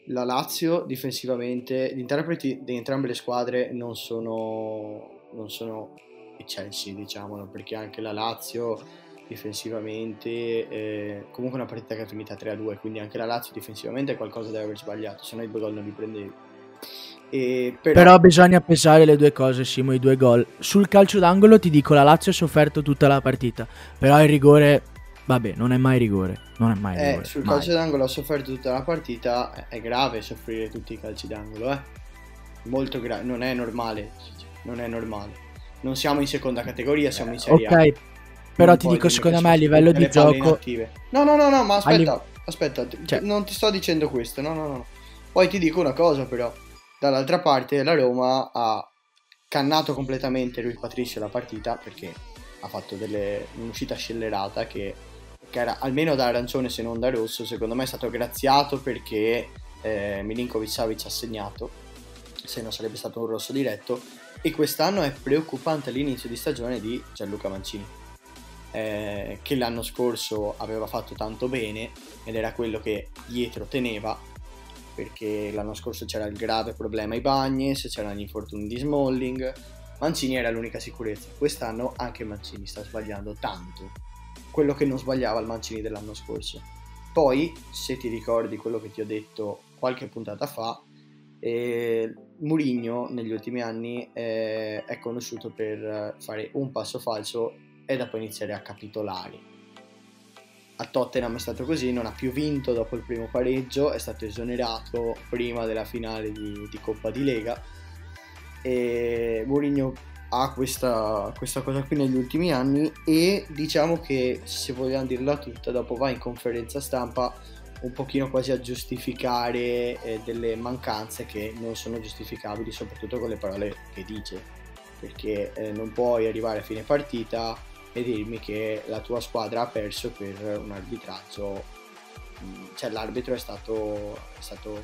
la Lazio difensivamente, gli interpreti di entrambe le squadre non sono, non sono eccelsi, diciamolo, perché anche la Lazio difensivamente, eh, comunque una partita che è finita 3-2, quindi anche la Lazio difensivamente qualcosa deve aver sbagliato, se no i due gol non li prendevi. Però... però... bisogna pesare le due cose, Simo, i due gol. Sul calcio d'angolo ti dico, la Lazio ha sofferto tutta la partita, però il rigore, vabbè, non è mai rigore. Non è mai eh, rigore. Sul mai. calcio d'angolo ha sofferto tutta la partita, è grave soffrire tutti i calci d'angolo, eh. Molto grave, non è normale, non è normale. Non siamo in seconda categoria, siamo in Serie A. Ok, però ti dico, secondo me a livello di gioco... No, no, no, no, ma aspetta, li... aspetta, cioè... non ti sto dicendo questo, no, no, no. Poi ti dico una cosa però, dall'altra parte la Roma ha cannato completamente lui Patricio la partita perché ha fatto delle... un'uscita scellerata che, che, era almeno da arancione se non da rosso, secondo me è stato graziato perché eh, Milinkovic Savic ha segnato se non sarebbe stato un rosso diretto. E quest'anno è preoccupante l'inizio di stagione di Gianluca Mancini, eh, che l'anno scorso aveva fatto tanto bene ed era quello che dietro teneva, perché l'anno scorso c'era il grave problema ai Bagnes, c'erano gli infortuni di Smalling, Mancini era l'unica sicurezza. Quest'anno anche Mancini sta sbagliando tanto, quello che non sbagliava il Mancini dell'anno scorso. Poi, se ti ricordi quello che ti ho detto qualche puntata fa, e Murigno negli ultimi anni eh, è conosciuto per fare un passo falso e dopo iniziare a capitolare. A Tottenham è stato così, non ha più vinto dopo il primo pareggio, è stato esonerato prima della finale di, di Coppa di Lega e Mourinho ha questa, questa, cosa qui negli ultimi anni e diciamo che se vogliamo dirla tutta dopo va in conferenza stampa un pochino quasi a giustificare eh, delle mancanze che non sono giustificabili, soprattutto con le parole che dice, perché eh, non puoi arrivare a fine partita e dirmi che la tua squadra ha perso per un arbitraggio, mm, cioè l'arbitro è stato, è stato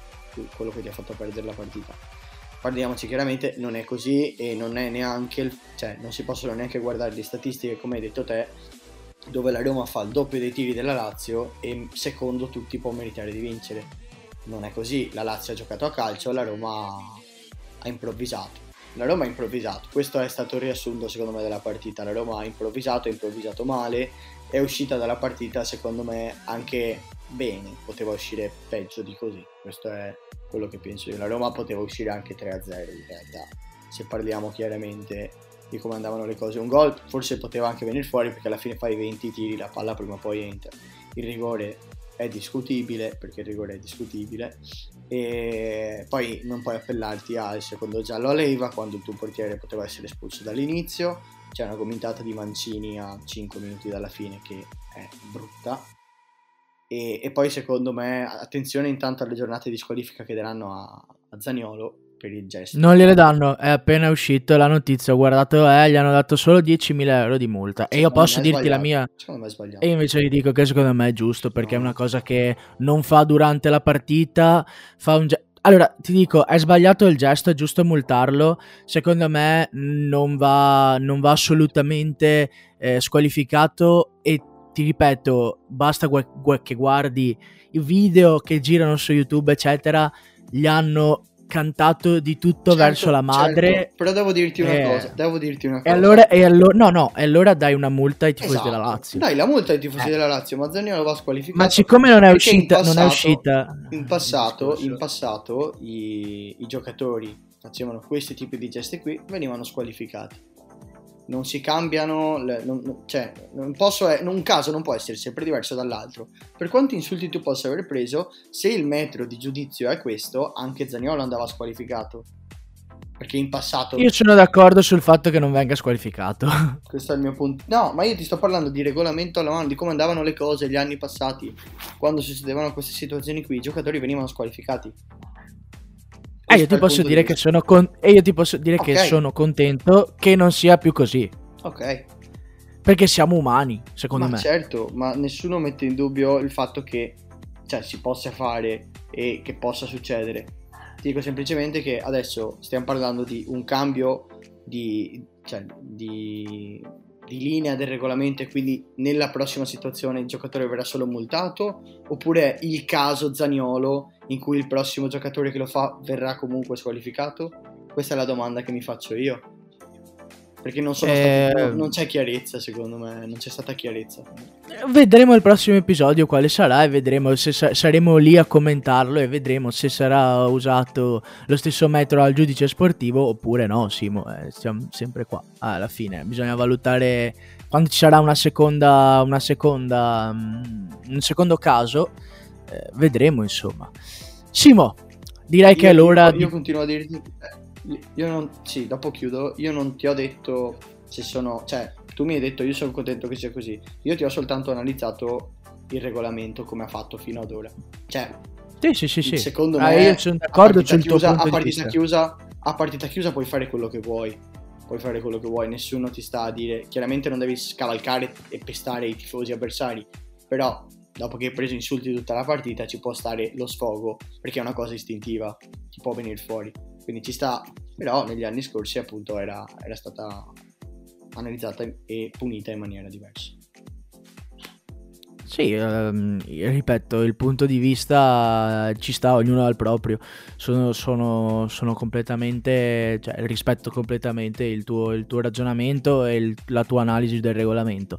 quello che ti ha fatto perdere la partita. Parliamoci chiaramente, non è così e non è neanche, cioè non si possono neanche guardare le statistiche come hai detto te, dove la Roma fa il doppio dei tiri della Lazio e secondo tutti può meritare di vincere. Non è così, la Lazio ha giocato a calcio, la Roma ha improvvisato. La Roma ha improvvisato, questo è stato il riassunto secondo me della partita. La Roma ha improvvisato, ha improvvisato male, è uscita dalla partita secondo me anche bene, poteva uscire peggio di così. Questo è quello che penso io. La Roma poteva uscire anche 3-0 in realtà, se parliamo chiaramente di come andavano le cose. Un gol forse poteva anche venire fuori perché alla fine fai 20 tiri, la palla prima o poi entra. Il rigore è discutibile perché il rigore è discutibile e poi non puoi appellarti al secondo giallo a leva quando il tuo portiere poteva essere espulso dall'inizio. C'è una gomitata di Mancini a 5 minuti dalla fine che è brutta. E, e poi secondo me, attenzione intanto alle giornate di squalifica che daranno a, a Zaniolo per il gesto. Non gliele danno, è appena uscito la notizia, ho guardato, eh, gli hanno dato solo 10.000 euro di multa. Secondo e io posso dirti la mia... Secondo me è sbagliato. E invece gli dico che secondo me è giusto, perché no. è una cosa che non fa durante la partita, fa un gesto... Allora, ti dico, è sbagliato il gesto, è giusto multarlo. Secondo me non va, non va assolutamente eh, squalificato e ti ripeto, basta gu- gu- che guardi i video che girano su YouTube, eccetera, gli hanno cantato di tutto certo, verso la madre. Certo, però devo dirti una eh, cosa, devo dirti una cosa. E allora, e allora, no, no, e allora dai una multa ai tifosi esatto. della Lazio. Dai la multa ai tifosi eh. della Lazio, Mazzani lo va squalificato. Ma siccome non è uscita, passato, non è uscita... In passato, in passato i, i giocatori facevano questi tipi di gesti qui, venivano squalificati non si cambiano, non, cioè non posso, un caso non può essere sempre diverso dall'altro. Per quanti insulti tu possa aver preso, se il metro di giudizio è questo, anche Zaniolo andava squalificato. Perché in passato... Io sono d'accordo sul fatto che non venga squalificato. Questo è il mio punto. No, ma io ti sto parlando di regolamento alla mano, di come andavano le cose gli anni passati. Quando succedevano queste situazioni qui, i giocatori venivano squalificati. E io ti posso dire che sono con... Io ti posso dire okay. che sono contento che non sia più così. Ok. Perché siamo umani, secondo ma me. Certo, ma nessuno mette in dubbio il fatto che cioè, si possa fare e che possa succedere. Ti dico semplicemente che adesso stiamo parlando di un cambio di, cioè, di, di linea del regolamento e quindi nella prossima situazione il giocatore verrà solo multato oppure il caso Zaniolo in cui il prossimo giocatore che lo fa verrà comunque squalificato? Questa è la domanda che mi faccio io. Perché non, eh... stati, non c'è chiarezza, secondo me, non c'è stata chiarezza. Vedremo il prossimo episodio quale sarà e vedremo se sa- saremo lì a commentarlo e vedremo se sarà usato lo stesso metodo al giudice sportivo oppure no, Simo, eh, siamo sempre qua. Ah, alla fine bisogna valutare quando ci sarà una seconda, una seconda um, un secondo caso, eh, vedremo insomma. Simo, direi io, che è l'ora io, di... Io continuo a dirti... Eh, io non... Sì, dopo chiudo. Io non ti ho detto se sono... Cioè, tu mi hai detto io sono contento che sia così. Io ti ho soltanto analizzato il regolamento come ha fatto fino ad ora. Cioè... Sì, sì, sì, sì. Secondo ah, me... Io sono d'accordo sul tuo chiusa, a partita chiusa a partita chiusa puoi fare quello che vuoi. Puoi fare quello che vuoi, nessuno ti sta a dire. Chiaramente non devi scavalcare e pestare i tifosi avversari, però dopo che hai preso insulti tutta la partita ci può stare lo sfogo perché è una cosa istintiva, ti può venire fuori. quindi ci sta, però negli anni scorsi appunto era, era stata analizzata e punita in maniera diversa. Sì, ehm, ripeto, il punto di vista ci sta, ognuno al proprio. Sono, sono, sono completamente, cioè rispetto completamente il tuo, il tuo ragionamento e il, la tua analisi del regolamento.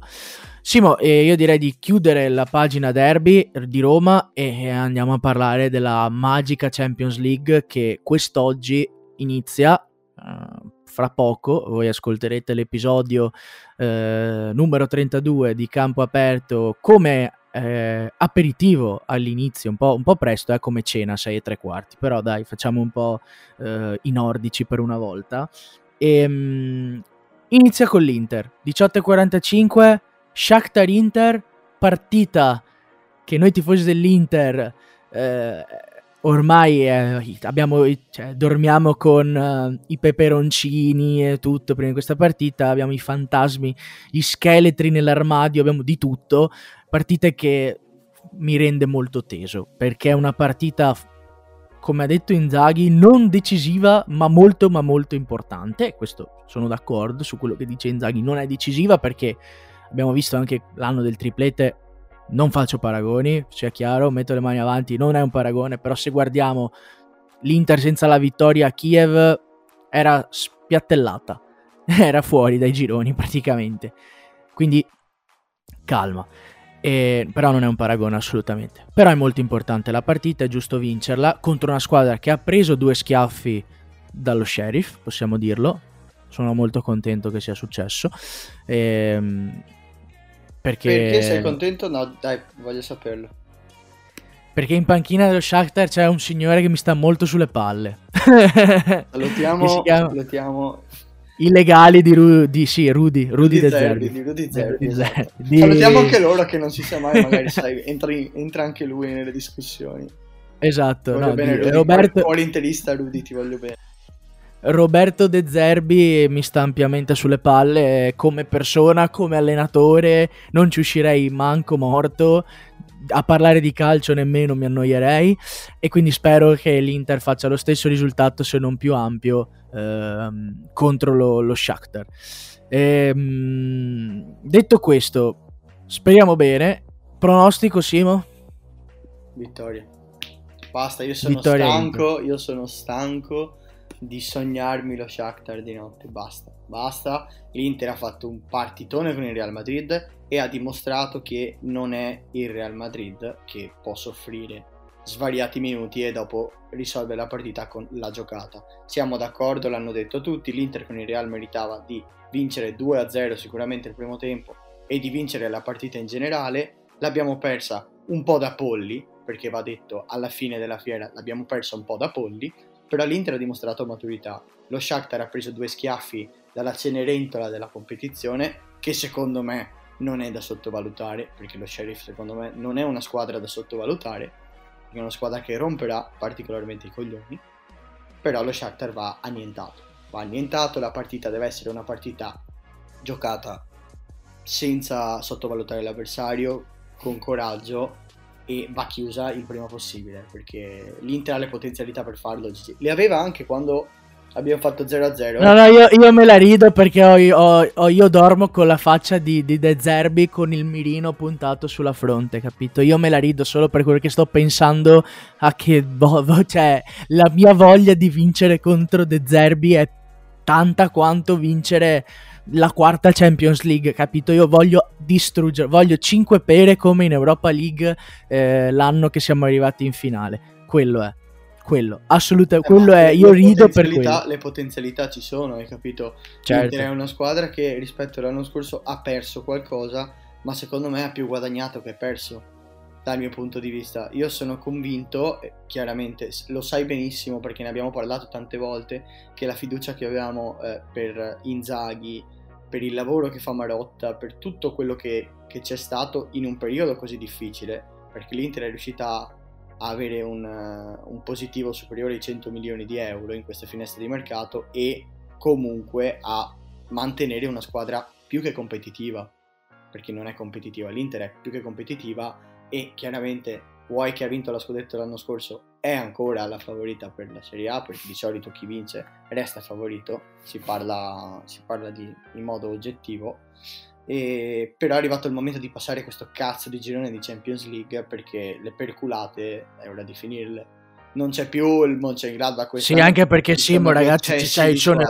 Simo, eh, io direi di chiudere la pagina derby di Roma e andiamo a parlare della magica Champions League che quest'oggi inizia. Uh, fra poco voi ascolterete l'episodio eh, numero 32 di Campo Aperto come eh, aperitivo all'inizio, un po', un po', presto, eh, come cena, 6 e tre quarti, però dai, facciamo un po' eh, i nordici per una volta. E, ehm, mh, inizia con l'Inter, 18.45, Shakhtar Inter, partita che noi tifosi dell'Inter eh, ormai eh, abbiamo, cioè, dormiamo con uh, i peperoncini e tutto prima di questa partita, abbiamo i fantasmi, gli scheletri nell'armadio, abbiamo di tutto, partita che mi rende molto teso, perché è una partita, come ha detto Inzaghi, non decisiva, ma molto ma molto importante, questo sono d'accordo su quello che dice Inzaghi, non è decisiva perché abbiamo visto anche l'anno del triplete non faccio paragoni, sia chiaro, metto le mani avanti, non è un paragone, però se guardiamo l'Inter senza la vittoria a Kiev era spiattellata, era fuori dai gironi praticamente. Quindi calma. E, però non è un paragone assolutamente. Però è molto importante la partita, è giusto vincerla contro una squadra che ha preso due schiaffi dallo sheriff, possiamo dirlo. Sono molto contento che sia successo. Ehm, perché... Perché sei contento? No, dai, voglio saperlo. Perché in panchina dello Shakhtar c'è un signore che mi sta molto sulle palle. Salutiamo, chiama... salutiamo i legali di, Ru- di sì, Rudy, Rudy, Rudy De Zerbi. Di Rudy Zerbi, esatto. di... Salutiamo anche loro che non si sa mai, magari sai, entra, entra anche lui nelle discussioni. Esatto, no, bene, Rudy, Roberto... orientalista Rudy, ti voglio bene. Roberto De Zerbi mi sta ampiamente sulle palle come persona, come allenatore, non ci uscirei manco morto, a parlare di calcio nemmeno mi annoierei e quindi spero che l'Inter faccia lo stesso risultato se non più ampio ehm, contro lo, lo Shakhtar. Ehm, detto questo, speriamo bene. Pronostico Simo? Vittoria. Basta, io sono Vittoria stanco, Inter. io sono stanco di sognarmi lo Shakhtar di notte, basta, basta. L'Inter ha fatto un partitone con il Real Madrid e ha dimostrato che non è il Real Madrid che può soffrire svariati minuti e dopo risolvere la partita con la giocata. Siamo d'accordo, l'hanno detto tutti, l'Inter con il Real meritava di vincere 2-0 sicuramente il primo tempo e di vincere la partita in generale. L'abbiamo persa un po' da polli, perché va detto alla fine della fiera l'abbiamo persa un po' da polli, però l'Inter ha dimostrato maturità. Lo Shakhtar ha preso due schiaffi dalla Cenerentola della competizione, che secondo me non è da sottovalutare, perché lo Sheriff secondo me non è una squadra da sottovalutare, è una squadra che romperà particolarmente i coglioni, però lo Shakhtar va annientato. Va annientato, la partita deve essere una partita giocata senza sottovalutare l'avversario, con coraggio e va chiusa il prima possibile perché l'Inter ha le potenzialità per farlo. Le aveva anche quando abbiamo fatto 0-0. No, no, io, io, me la rido perché ho, ho, ho, io dormo con la faccia di, di De Zerbi con il mirino puntato sulla fronte, capito? Io me la rido solo per quello che sto pensando a che vo- cioè, la mia voglia di vincere contro De Zerbi è tanta quanto vincere la quarta Champions League, capito? Io voglio distruggere, voglio 5 pere come in Europa League eh, l'anno che siamo arrivati in finale. Quello è. Quello, assolutamente, eh, quello è, io rido per quello. Le potenzialità ci sono, hai capito? Certo. È una squadra che rispetto all'anno scorso ha perso qualcosa, ma secondo me ha più guadagnato che perso dal mio punto di vista. Io sono convinto, chiaramente lo sai benissimo perché ne abbiamo parlato tante volte, che la fiducia che avevamo eh, per Inzaghi, per il lavoro che fa Marotta, per tutto quello che, che, c'è stato in un periodo così difficile, perché l'Inter è riuscita a avere un, uh, un positivo superiore ai 100 milioni di euro in queste finestre di mercato e comunque a mantenere una squadra più che competitiva perché non è competitiva, l'Inter è più che competitiva e chiaramente vuoi che ha vinto la scudetto l'anno scorso, è ancora la favorita per la Serie A, perché di solito chi vince resta favorito, si parla, si parla di, in modo oggettivo. E, però è arrivato il momento di passare questo cazzo di girone di Champions League perché le perculate è ora di finirle. Non c'è più il Mönchengladbach Sì, anche perché Simo, ragazzi, ci sei, sono...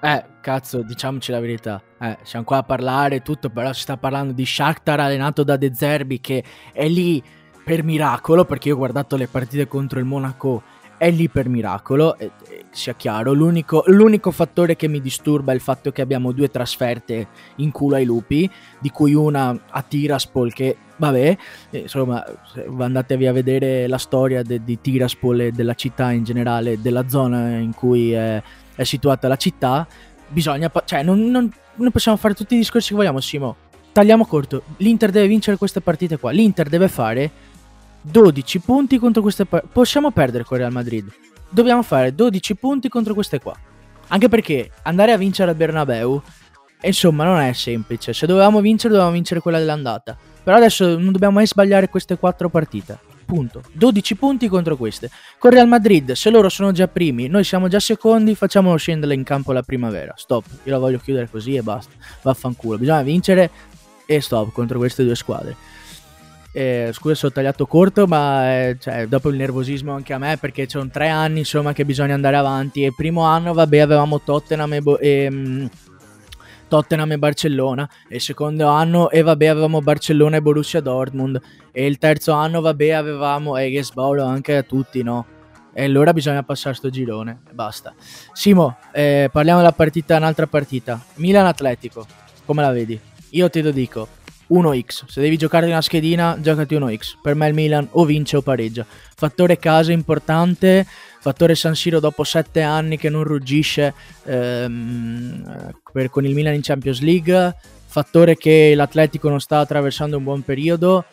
Eh, cazzo, diciamoci la verità. Eh, siamo qua a parlare tutto, però si sta parlando di Shakhtar allenato da De Zerbi che è lì per miracolo, perché io ho guardato le partite contro il Monaco, è lì per miracolo, e, e, sia chiaro, l'unico, l'unico, fattore che mi disturba è il fatto che abbiamo due trasferte in culo ai lupi, di cui una a Tiraspol che, vabbè, insomma, andatevi a vedere la storia de, di Tiraspol e della città in generale, della zona in cui è, è situata la città, bisogna, cioè non, non, non possiamo fare tutti i discorsi che vogliamo, Simo, tagliamo corto, l'Inter deve vincere queste partite qua, l'Inter deve fare 12 punti contro queste partite. Possiamo perdere con Real Madrid. Dobbiamo fare 12 punti contro queste qua. Anche perché andare a vincere al Bernabeu, insomma, non è semplice. Se dovevamo vincere, dovevamo vincere quella dell'andata. Però adesso non dobbiamo mai sbagliare queste 4 partite. Punto. 12 punti contro queste. Con Real Madrid, se loro sono già primi, noi siamo già secondi, facciamolo scendere in campo la primavera. Stop. Io la voglio chiudere così e basta. Vaffanculo. Bisogna vincere e stop contro queste due squadre. Eh, scusa se ho tagliato corto, ma eh, cioè, dopo il nervosismo anche a me, perché sono tre anni insomma che bisogna andare avanti. E primo anno, vabbè, avevamo Tottenham e, Bo- e, um, Tottenham e Barcellona. E il secondo anno, e vabbè, avevamo Barcellona e Borussia Dortmund. E il terzo anno, vabbè, avevamo Eges Baulo anche a tutti, no? E allora bisogna passare sto girone e basta. Simo, eh, parliamo della partita, un'altra partita. Milan-Atletico, come la vedi? Io te lo dico, 1x. Se devi giocare una schedina, giocati 1x. Per me il Milan o vince o pareggia. Fattore casa importante. Fattore San Siro dopo 7 anni che non ruggisce ehm, per, con il Milan in Champions League. Fattore che l'Atletico non sta attraversando un buon periodo.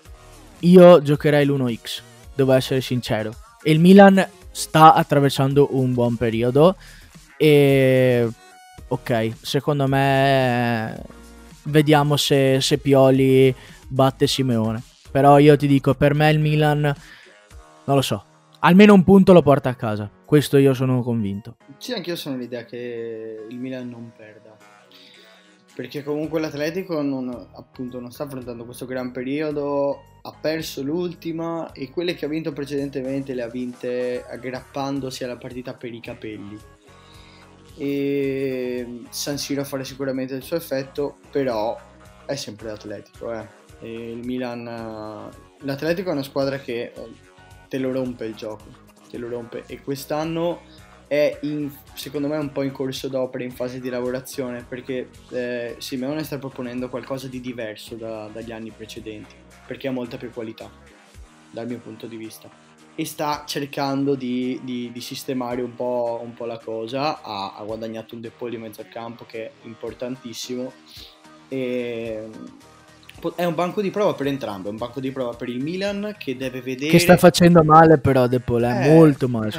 Io giocherei l'1x, devo essere sincero. E il Milan sta attraversando un buon periodo. E ok, secondo me vediamo se, se Pioli batte Simeone. Però io ti dico, per me il Milan, non lo so, almeno un punto lo porta a casa. Questo io sono convinto. Sì, anche io sono l'idea che il Milan non perda. Perché comunque l'Atletico non, appunto, non sta affrontando questo gran periodo, ha perso l'ultima e quelle che ha vinto precedentemente le ha vinte aggrappandosi alla partita per i capelli e San Siro farà sicuramente il suo effetto, però è sempre l'Atletico. Eh. il Milan, l'Atletico è una squadra che eh, te lo rompe il gioco, te lo rompe e quest'anno è in, secondo me un po' in corso d'opera, in fase di lavorazione, perché eh, Simeone sta proponendo qualcosa di diverso da, dagli anni precedenti, perché ha molta più qualità, dal mio punto di vista e sta cercando di, di, di sistemare un po', un po', la cosa. Ha, ha guadagnato un depot di mezzo campo che è importantissimo. E è un banco di prova per entrambe, è un banco di prova per il Milan che deve vedere... Che sta facendo male però De Paul, è eh, molto male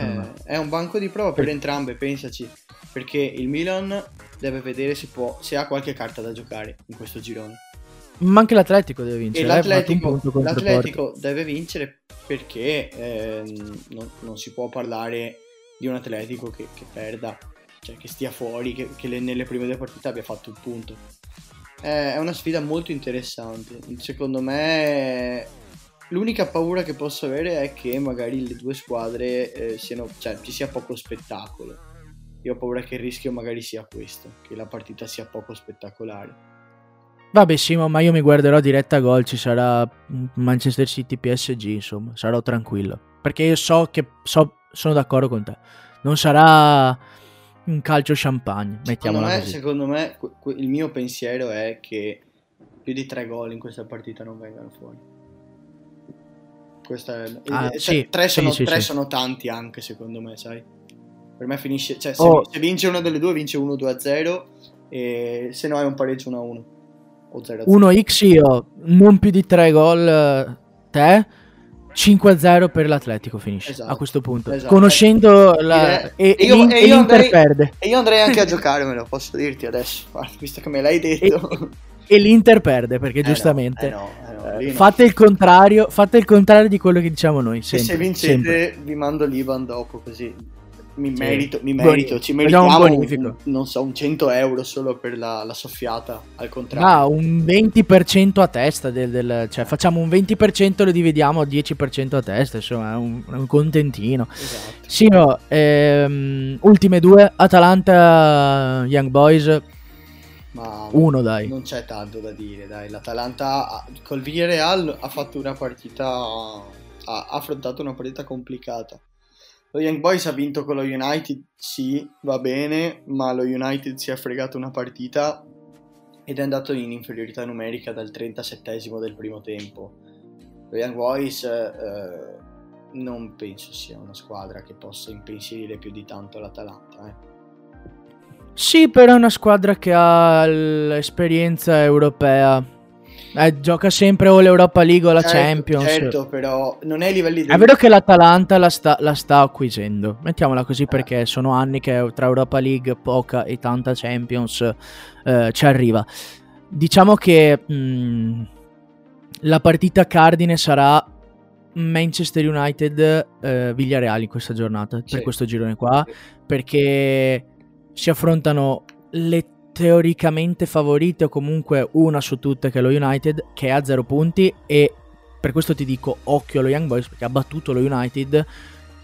eh, È un banco di prova per, per entrambe, pensaci, perché il Milan deve vedere se, può, se ha qualche carta da giocare in questo girone. Ma anche l'Atletico deve vincere. E l'Atletico, l'Atletico deve vincere perché eh, non, non, si può parlare di un Atletico che, che perda, cioè che stia fuori, che, che le, nelle prime due partite abbia fatto il punto. È una sfida molto interessante. Secondo me l'unica paura che posso avere è che magari le due squadre eh, siano, cioè ci sia poco spettacolo. Io ho paura che il rischio magari sia questo, che la partita sia poco spettacolare. Vabbè Simo, ma io mi guarderò diretta gol, ci sarà Manchester City PSG, insomma, sarò tranquillo. Perché io so che so, sono d'accordo con te. Non sarà un calcio champagne, mettiamola secondo me, così. Secondo me il mio pensiero è che più di tre gol in questa partita non vengano fuori. Questa è, ah, cioè, sì, tre, sono, sì, tre sì, sono tanti anche secondo me, sai? Per me finisce, cioè se, oh. se vince una delle due vince 1-2-0 e se no è un pareggio 1-1. 1x io, non più di 3 gol eh, te. 5-0 per l'Atletico finisce esatto, a questo punto. Esatto. Conoscendo la... e, e, io, e, io andrei, perde. E io andrei anche a giocarmelo, posso dirti adesso, visto che me l'hai detto. E, l'Inter perde perché eh giustamente... No, eh no, eh no. lì no. Fate il contrario, fate il contrario di quello che diciamo noi. E Sempre, se vincete sempre. vi mando l'Iban dopo così. Mi Sì. merito, mi merito, ci un meritiamo un- bonifico. non so, un 100 euro solo per la, la soffiata, al contrario. Ah, un 20% a testa del, del- cioè facciamo un 20% e lo dividiamo a 10% a testa, insomma, è un, un contentino. Esatto. Sì, no, ehm, ultime due, Atalanta Young Boys, Ma uno dai. non c'è tanto da dire, dai. L'Atalanta col Villarreal ha fatto una partita, ha affrontato una partita complicata. Lo Young Boys ha vinto con lo United, sì, va bene, ma lo United si è fregato una partita ed è andato in inferiorità numerica dal 37esimo del primo tempo. Lo Young Boys eh, non penso sia una squadra che possa impensierire più di tanto l'Atalanta. Eh. Sì, però è una squadra che ha l'esperienza europea. Eh, gioca sempre o l'Europa League o la Certo, Champions. Certo, però non è ai livelli È vero che l'Atalanta la sta, la sta acquisendo, mettiamola così perché sono anni che tra Europa League, poca e tanta Champions eh, ci arriva. Diciamo che mh, la partita cardine sarà Manchester United eh, Villareal in questa giornata, Sì. per questo girone qua, perché si affrontano le teoricamente favorite o comunque una su tutte che è lo United che ha zero punti e per questo ti dico occhio allo Young Boys perché ha battuto lo United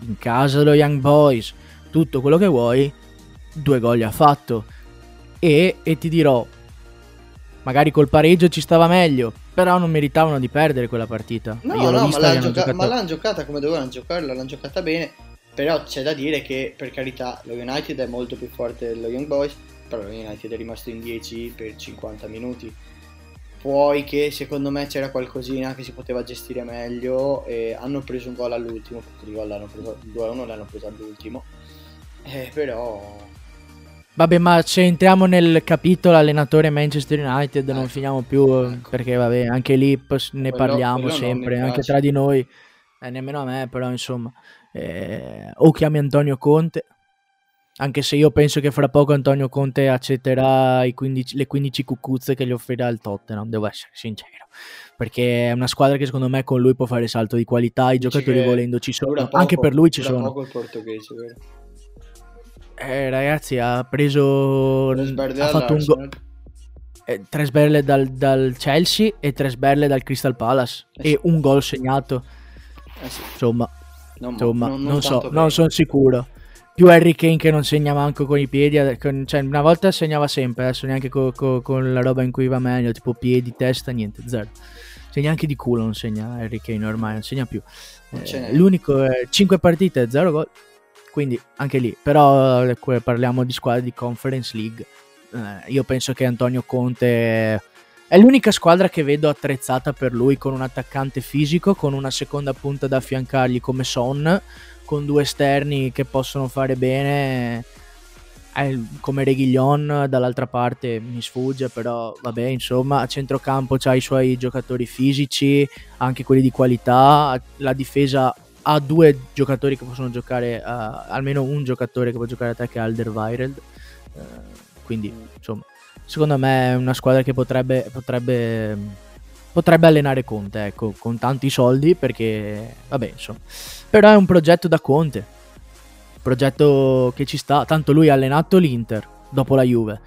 in casa dello Young Boys tutto quello che vuoi due gol ha fatto e, e ti dirò magari col pareggio ci stava meglio però non meritavano di perdere quella partita No, Io l'ho no, ma vista l'hanno, che hanno gioca- giocato- ma l'hanno giocata come dovevano giocarla, l'hanno giocata bene. Però c'è da dire che, per carità, lo United è molto più forte dello Young Boys. Però United è rimasto in 10 per 50 minuti. Poi che secondo me c'era qualcosina che si poteva gestire meglio. E hanno preso un gol all'ultimo. Perché il gol l'hanno preso 2-1 l'hanno preso all'ultimo. Eh, però. Vabbè, ma se entriamo nel capitolo allenatore Manchester United non Ecco, finiamo più eh, ecco. perché vabbè, anche lì ne Quello- parliamo quello sempre, anche tra di noi, eh, nemmeno a me, però insomma, eh, o chiami Antonio Conte, anche se io penso che fra poco Antonio Conte accetterà i 15 le 15 cucuzze che gli offrirà il Tottenham, devo essere sincero, perché è una squadra che secondo me con lui può fare salto di qualità, i giocatori volendo ci sono, dura anche poco, per lui ci sono. poco il portoghese, vero? Eh, ragazzi, ha preso... Ha fatto un gol... Eh, tre sberle dal, dal Chelsea e tre sberle dal Crystal Palace Eh e sì. un gol segnato. Eh sì, Insomma, non, insomma non- non, non so, tanto non bene. sono sicuro. Più Harry Kane che non segna manco con i piedi, con- cioè una volta segnava sempre, adesso neanche co- co- con la roba in cui va meglio, tipo piedi, testa, niente, zero. Segna anche di culo, non segna Harry Kane ormai, non segna più. Non Eh, l'unico, 5 partite, 0 gol. Quindi anche lì, però eh, parliamo di squadre di Conference League. Eh, io penso che Antonio Conte è l'unica squadra che vedo attrezzata per lui con un attaccante fisico, con una seconda punta da affiancargli come Son, con due esterni che possono fare bene. eh, come Reguilon dall'altra parte mi sfugge, però vabbè, insomma, a centrocampo c'ha i suoi giocatori fisici, anche quelli di qualità. La difesa ha due giocatori che possono giocare, eh, almeno un giocatore che può giocare a te che è Alderweireld. Eh, quindi, insomma, secondo me è una squadra che potrebbe, potrebbe, potrebbe allenare Conte, ecco, con tanti soldi, perché, vabbè, insomma. Però è un progetto da Conte, progetto che ci sta, tanto lui ha allenato l'Inter dopo la Juve.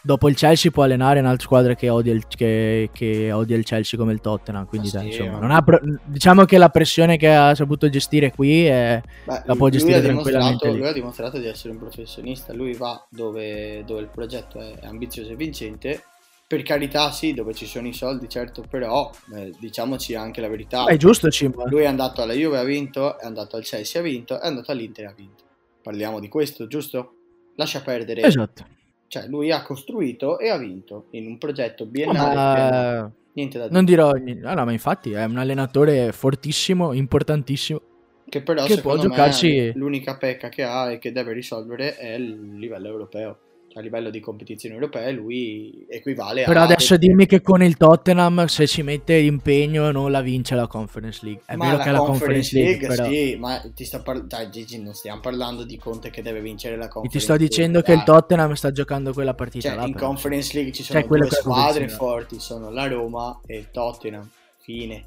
Dopo il Chelsea può allenare un'altra squadra che odia il, che, che odia il Chelsea come il Tottenham. Quindi, dai, sì, insomma, ha pro- diciamo che la pressione che ha saputo gestire qui è, Beh, la può lui gestire ha tranquillamente lui ha dimostrato di essere un professionista. Lui va dove, dove il progetto è ambizioso e vincente. Per carità, sì, dove ci sono i soldi, certo, però eh, diciamoci anche la verità. È giusto, Cimo. Lui è andato alla Juve, ha vinto, è andato al Chelsea, ha vinto, è andato all'Inter, ha vinto. Parliamo di questo, giusto? Lascia perdere. Esatto. Cioè, lui ha costruito e ha vinto in un progetto biennale. Ma, Niente da dire. non dirò. Ah, no, ma infatti è un allenatore fortissimo, importantissimo. Che però che può giocarci- l'unica pecca che ha e che deve risolvere è il livello europeo. Cioè, a livello di competizioni europee lui equivale Però a... adesso dimmi che con il Tottenham, se ci mette impegno, non la vince la Conference League. È ma vero la che la Conference League, però. sì, ma ti sto parlando... Dai Gigi, non stiamo parlando di Conte che deve vincere la Ti Conference sto dicendo che League, il dai. Tottenham sta giocando quella partita Cioè, là. in però. Conference League ci sono Cioè, due che squadre forti, sono la Roma e il Tottenham. Fine.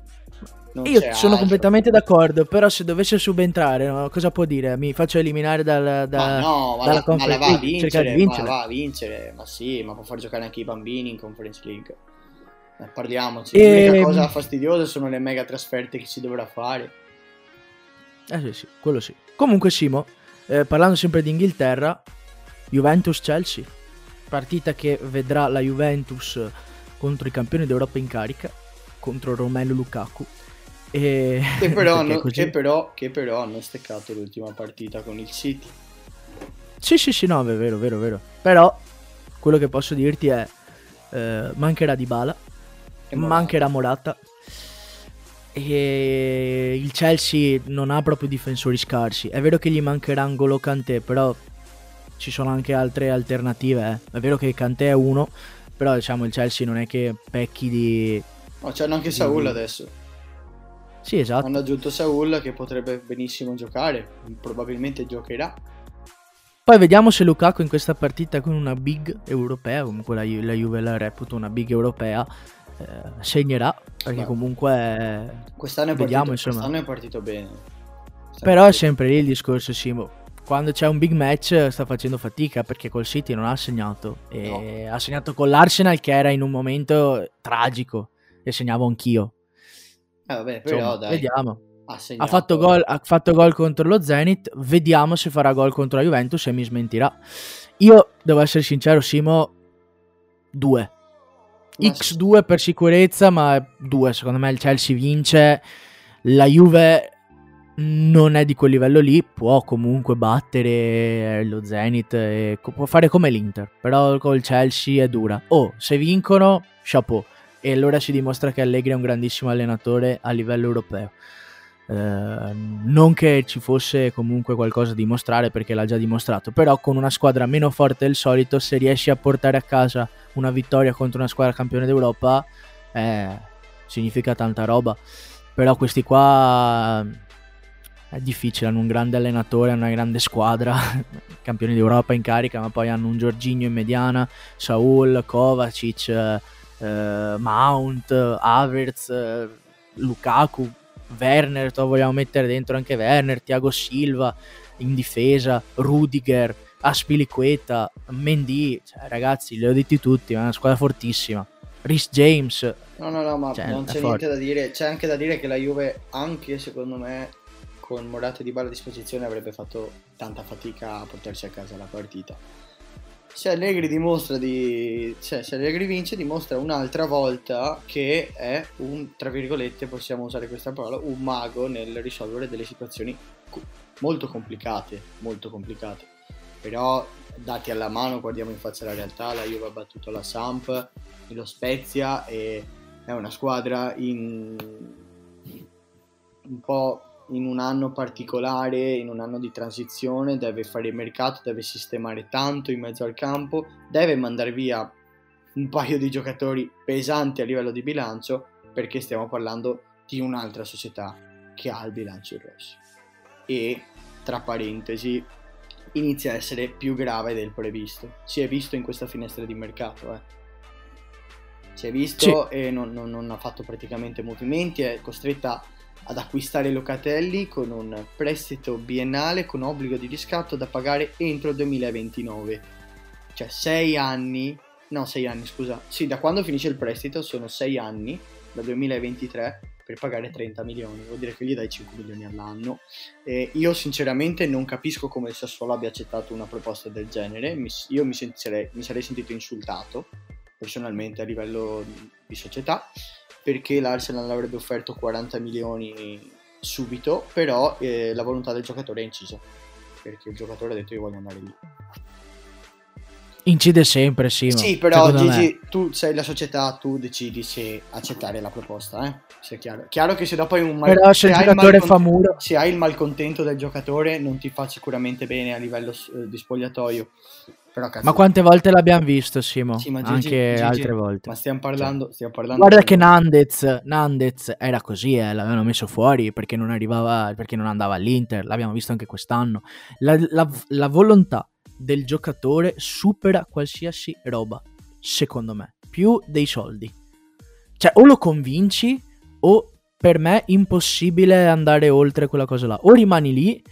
Non Io sono altro. completamente d'accordo, però se dovesse subentrare, no, cosa può dire? Mi faccio eliminare dal, da- Ma no, ma dalla la, ma la va a vincere, di ma la vincere. va a vincere, ma sì, ma può far giocare anche i bambini in Conference League. Eh, parliamoci, E- l'unica cosa fastidiosa sono le mega trasferte che si dovrà fare. Eh sì, sì, quello sì. Comunque Simo, eh, parlando sempre di Inghilterra, Juventus-Chelsea, partita che vedrà la Juventus contro i campioni d'Europa in carica, contro Romelu Lukaku. E... Che però, hanno, così- che, però, che però hanno steccato l'ultima partita con il City. Sì, sì, sì, no, è vero, vero, vero. Però quello che posso dirti è eh, mancherà E Morata. mancherà Morata e il Chelsea non ha proprio difensori scarsi. È vero che gli mancherà Angolo Kanté, però ci sono anche altre alternative. eh. È vero che Kanté è uno, però diciamo il Chelsea non è che pecchi di... No, c'hanno anche Saul Mm. adesso. Sì, esatto. Hanno aggiunto Saul che potrebbe benissimo giocare. Probabilmente giocherà. Poi vediamo se Lukaku in questa partita con una big europea, comunque la, Ju- la Juve la reputa una big europea, eh, segnerà, perché Beh. comunque... Quest'anno è, Vediamo, partito, quest'anno è partito bene. Però è sempre lì il discorso, Simo. Quando c'è un big match sta facendo fatica perché col City non ha segnato. E ha segnato con l'Arsenal che era in un momento tragico e segnavo anch'io. Eh, vabbè, però Insomma, dai. vediamo. Ha, fatto, gol, ha fatto gol contro lo Zenit. Vediamo se farà gol contro la Juventus e mi smentirà. Io devo essere sincero, Simo, 2. Ma X2 per sicurezza, ma 2. Secondo me il Chelsea vince. La Juve non è di quel livello lì. Può comunque battere lo Zenit. E può fare come l'Inter. Però col Chelsea è dura. Oh, se vincono, chapeau. E allora si dimostra che Allegri è un grandissimo allenatore a livello europeo. Eh, non che ci fosse comunque qualcosa da dimostrare perché l'ha già dimostrato, però con una squadra meno forte del solito, se riesci a portare a casa una vittoria contro una squadra campione d'Europa, eh, significa tanta roba. Però questi qua è difficile, hanno un grande allenatore, hanno una grande squadra, campioni d'Europa in carica, ma poi hanno un Giorginio in mediana, Saul, Kovacic, eh, eh, Mount, Havertz, eh, Lukaku, Werner, vogliamo mettere dentro anche Werner, Thiago Silva in difesa, Rudiger, Aspilicueta, Mendy, cioè, ragazzi, li ho detti tutti, è una squadra fortissima. Rhys James, No, no, no, ma Cioè, non c'è niente da dire. C'è anche da dire che la Juve, anche secondo me, con Morata Di Bala a disposizione, avrebbe fatto tanta fatica a portarsi a casa la partita. Se Allegri dimostra di. Cioè, se Allegri vince, dimostra un'altra volta che è un, tra virgolette, possiamo usare questa parola, un mago nel risolvere delle situazioni molto complicate. Molto complicate. Però, dati alla mano, guardiamo in faccia la realtà. La Juve ha battuto la Samp, lo Spezia e è una squadra in un po' in un anno particolare, in un anno di transizione, deve fare il mercato, deve sistemare tanto in mezzo al campo, deve mandare via un paio di giocatori pesanti a livello di bilancio perché stiamo parlando di un'altra società che ha il bilancio in rosso. E tra parentesi inizia a essere più grave del previsto. Si è visto in questa finestra di mercato eh. si è visto e non, non- non ha fatto praticamente movimenti è costretta ad acquistare Locatelli con un prestito biennale con obbligo di riscatto da pagare entro il 2029 cioè 6 anni. No 6 anni scusa. Sì da quando finisce il prestito sono 6 anni dal 2023 per pagare 30 milioni. Vuol dire che gli dai 5 milioni all'anno. E io sinceramente non capisco come il Sassuolo abbia accettato una proposta del genere. Io mi, sentirei- mi sarei sentito insultato personalmente a livello di società perché l'Arsenal avrebbe offerto 40 milioni subito però eh, la volontà del giocatore è incisa perché il giocatore ha detto io voglio andare lì incide sempre, sì. sì, però. Gigi, tu sei la società, tu decidi se accettare la proposta, eh? Se è chiaro. Chiaro che se dopo hai un mal- Però se il hai giocatore malcon- fa muro... se hai il malcontento del giocatore non ti fa sicuramente bene a livello eh, di spogliatoio. Però Ma quante volte l'abbiamo visto, Simo? Sì, ma Gigi- Anche Gigi- altre volte. ma stiamo parlando, stiamo parlando Guarda che Nandez, Nandez era così, eh, l'avevano messo fuori perché non arrivava, perché non andava all'Inter, l'abbiamo visto anche quest'anno. La, la- la volontà del giocatore supera qualsiasi roba, secondo me, più dei soldi. Cioè, o lo convinci o per me impossibile andare oltre quella cosa là. O rimani lì,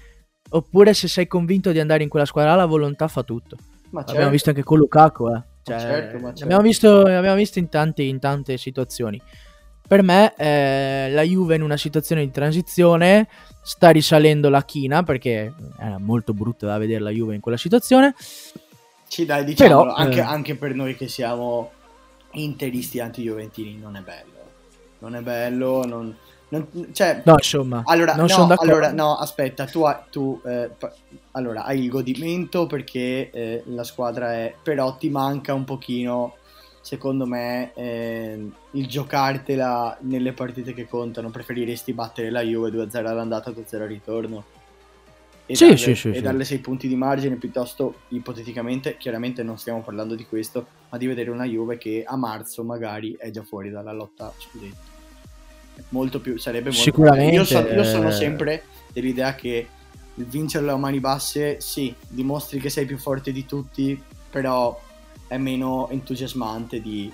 oppure se sei convinto di andare in quella squadra, la volontà fa tutto. Ma certo. Abbiamo visto anche con Lukaku, eh. Cioè, certo, certo. Abbiamo, visto, abbiamo visto in, tanti, in tante situazioni. Per me eh, la Juve in una situazione di transizione sta risalendo la china perché era molto brutta da vedere la Juve in quella situazione. Sì, dai, diciamo anche, eh... anche, per noi che siamo interisti anti-juventini non è bello. Non è bello, non, non, cioè, no, insomma, allora, non no, sono d'accordo. Allora, no, aspetta, tu, hai, tu eh, allora, hai il godimento perché eh, la squadra è, però ti manca un pochino secondo me eh, il giocartela nelle partite che contano preferiresti battere la Juve 2-0 all'andata 2-0 al ritorno? E, sì, darle, sì, sì, e darle 6 punti di margine piuttosto ipoteticamente chiaramente non stiamo parlando di questo ma di vedere una Juve che a marzo magari è già fuori dalla lotta scudetto. Molto più sarebbe molto sicuramente io, so, io sono sempre dell'idea che vincerlo a mani basse sì dimostri che sei più forte di tutti però è meno entusiasmante di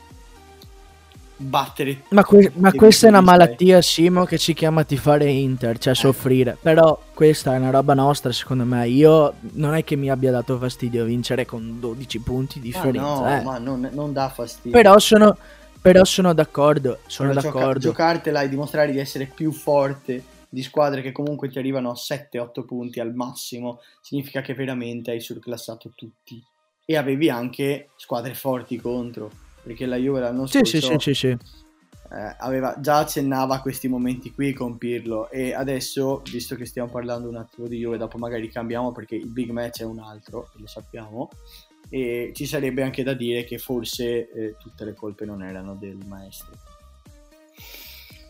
battere. Ma, que- ma questa è una malattia, Simo, che ci chiama a fare Inter, cioè eh. soffrire. Però questa è una roba nostra, secondo me. Io non è che mi abbia dato fastidio vincere con 12 punti di differenza. Ah, no, eh. ma non, non, dà fastidio. Però sono, però sono d'accordo. Sono però d'accordo. Gioca- giocartela e dimostrare di essere più forte di squadre che comunque ti arrivano a 7-8 punti al massimo significa che veramente hai surclassato tutti e avevi anche squadre forti contro, perché la Juve l'anno scorso sì, sì, sì, sì. Eh, aveva, già accennava a questi momenti qui con Pirlo e adesso, visto che stiamo parlando un attimo di Juve, dopo magari cambiamo perché il big match è un altro, lo sappiamo, e ci sarebbe anche da dire che forse eh, tutte le colpe non erano del maestro.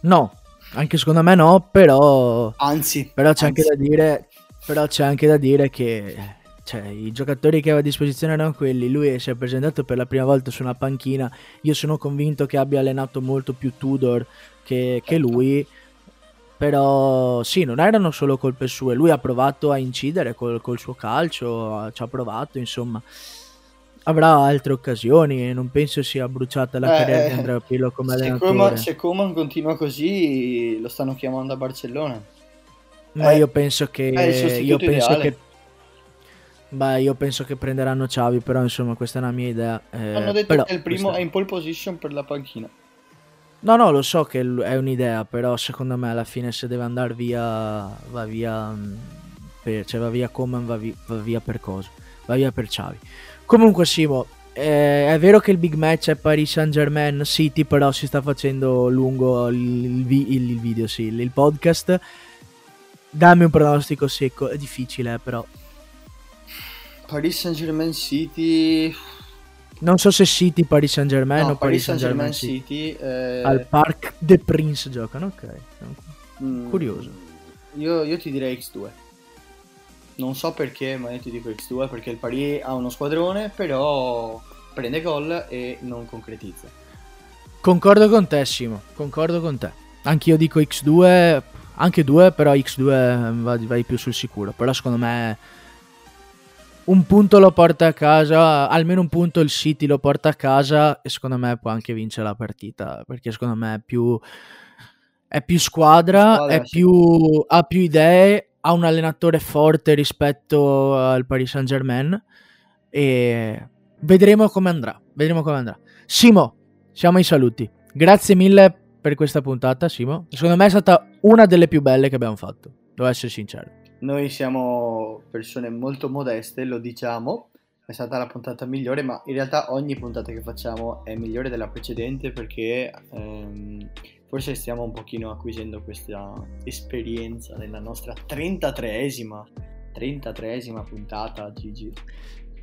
No, anche secondo me no, però... Anzi. Però c'è, anzi. Anche, da dire, però c'è anche da dire che cioè, i giocatori che aveva a disposizione erano quelli. Lui si è presentato per la prima volta su una panchina. Io sono convinto che abbia allenato molto più Tudor che, che certo. lui. Però sì, non erano solo colpe sue. Lui ha provato a incidere col, col suo calcio, ci ha provato, insomma. Avrà altre occasioni e non penso sia bruciata la eh, carriera di eh, Andrea Pirlo come se allenatore. Coman, se Coman continua così, lo stanno chiamando a Barcellona. Ma eh, io penso che, io penso che Beh, io penso che prenderanno Xavi, però insomma questa è una mia idea. Eh, Hanno detto però, che il primo questa... è in pole position per la panchina. No, no, lo so che è un'idea, però secondo me alla fine se deve andare via, va via, mm, per, cioè va via Coman, va via, va via per cosa? Va via per Xavi. Comunque Simo, eh, è vero che il big match è Paris Saint Germain City, però si sta facendo lungo il, il, il, il video, sì, il podcast. Dammi un pronostico secco, è difficile eh, però. Paris Saint Germain City. Non so se City Paris Saint Germain no, o Paris Saint Germain City. City eh... Al Parc de Prince giocano, ok. Mm, Curioso. Io, io, ti direi X2. Non so perché, ma io ti dico X2 perché il Paris ha uno squadrone, però prende gol e non concretizza. Concordo con te, Simo. Concordo con te. Anch'io dico X2, anche 2, però X2 vai, vai più sul sicuro. Però secondo me un punto lo porta a casa, almeno un punto il City lo porta a casa e secondo me può anche vincere la partita perché secondo me è più, è più squadra, squadra è più, ha più idee, ha un allenatore forte rispetto al Paris Saint Germain e vedremo come andrà, vedremo come andrà. Simo, siamo ai saluti. Grazie mille per questa puntata, Simo. Secondo me è stata una delle più belle che abbiamo fatto, devo essere sincero. Noi siamo persone molto modeste, lo diciamo, è stata la puntata migliore, ma in realtà ogni puntata che facciamo è migliore della precedente perché ehm, forse stiamo un pochino acquisendo questa esperienza nella nostra 33esima, 33esima puntata, Gigi.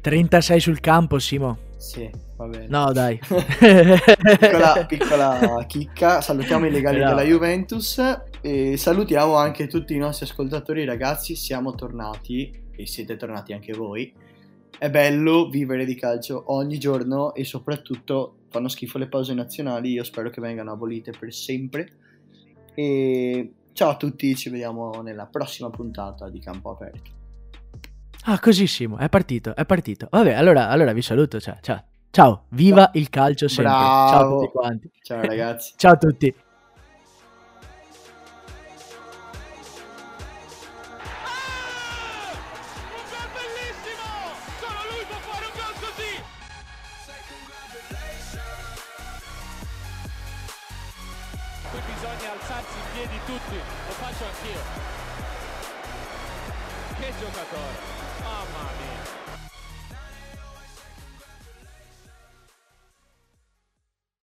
36 sul campo, Simo. Sì, va bene. No, dai. piccola, piccola chicca. Salutiamo i legali no. della Juventus e salutiamo anche tutti i nostri ascoltatori, ragazzi. Siamo tornati e siete tornati anche voi. È bello vivere di calcio ogni giorno e soprattutto fanno schifo le pause nazionali. Io spero che vengano abolite per sempre. E ciao a tutti, ci vediamo nella prossima puntata di Campo Aperto. Ah, cosissimo, è partito, è partito. Vabbè, allora, allora vi saluto, ciao, ciao. Ciao, viva ciao. il calcio sempre. Bravo. Ciao a tutti quanti. Ciao ragazzi. ciao a tutti.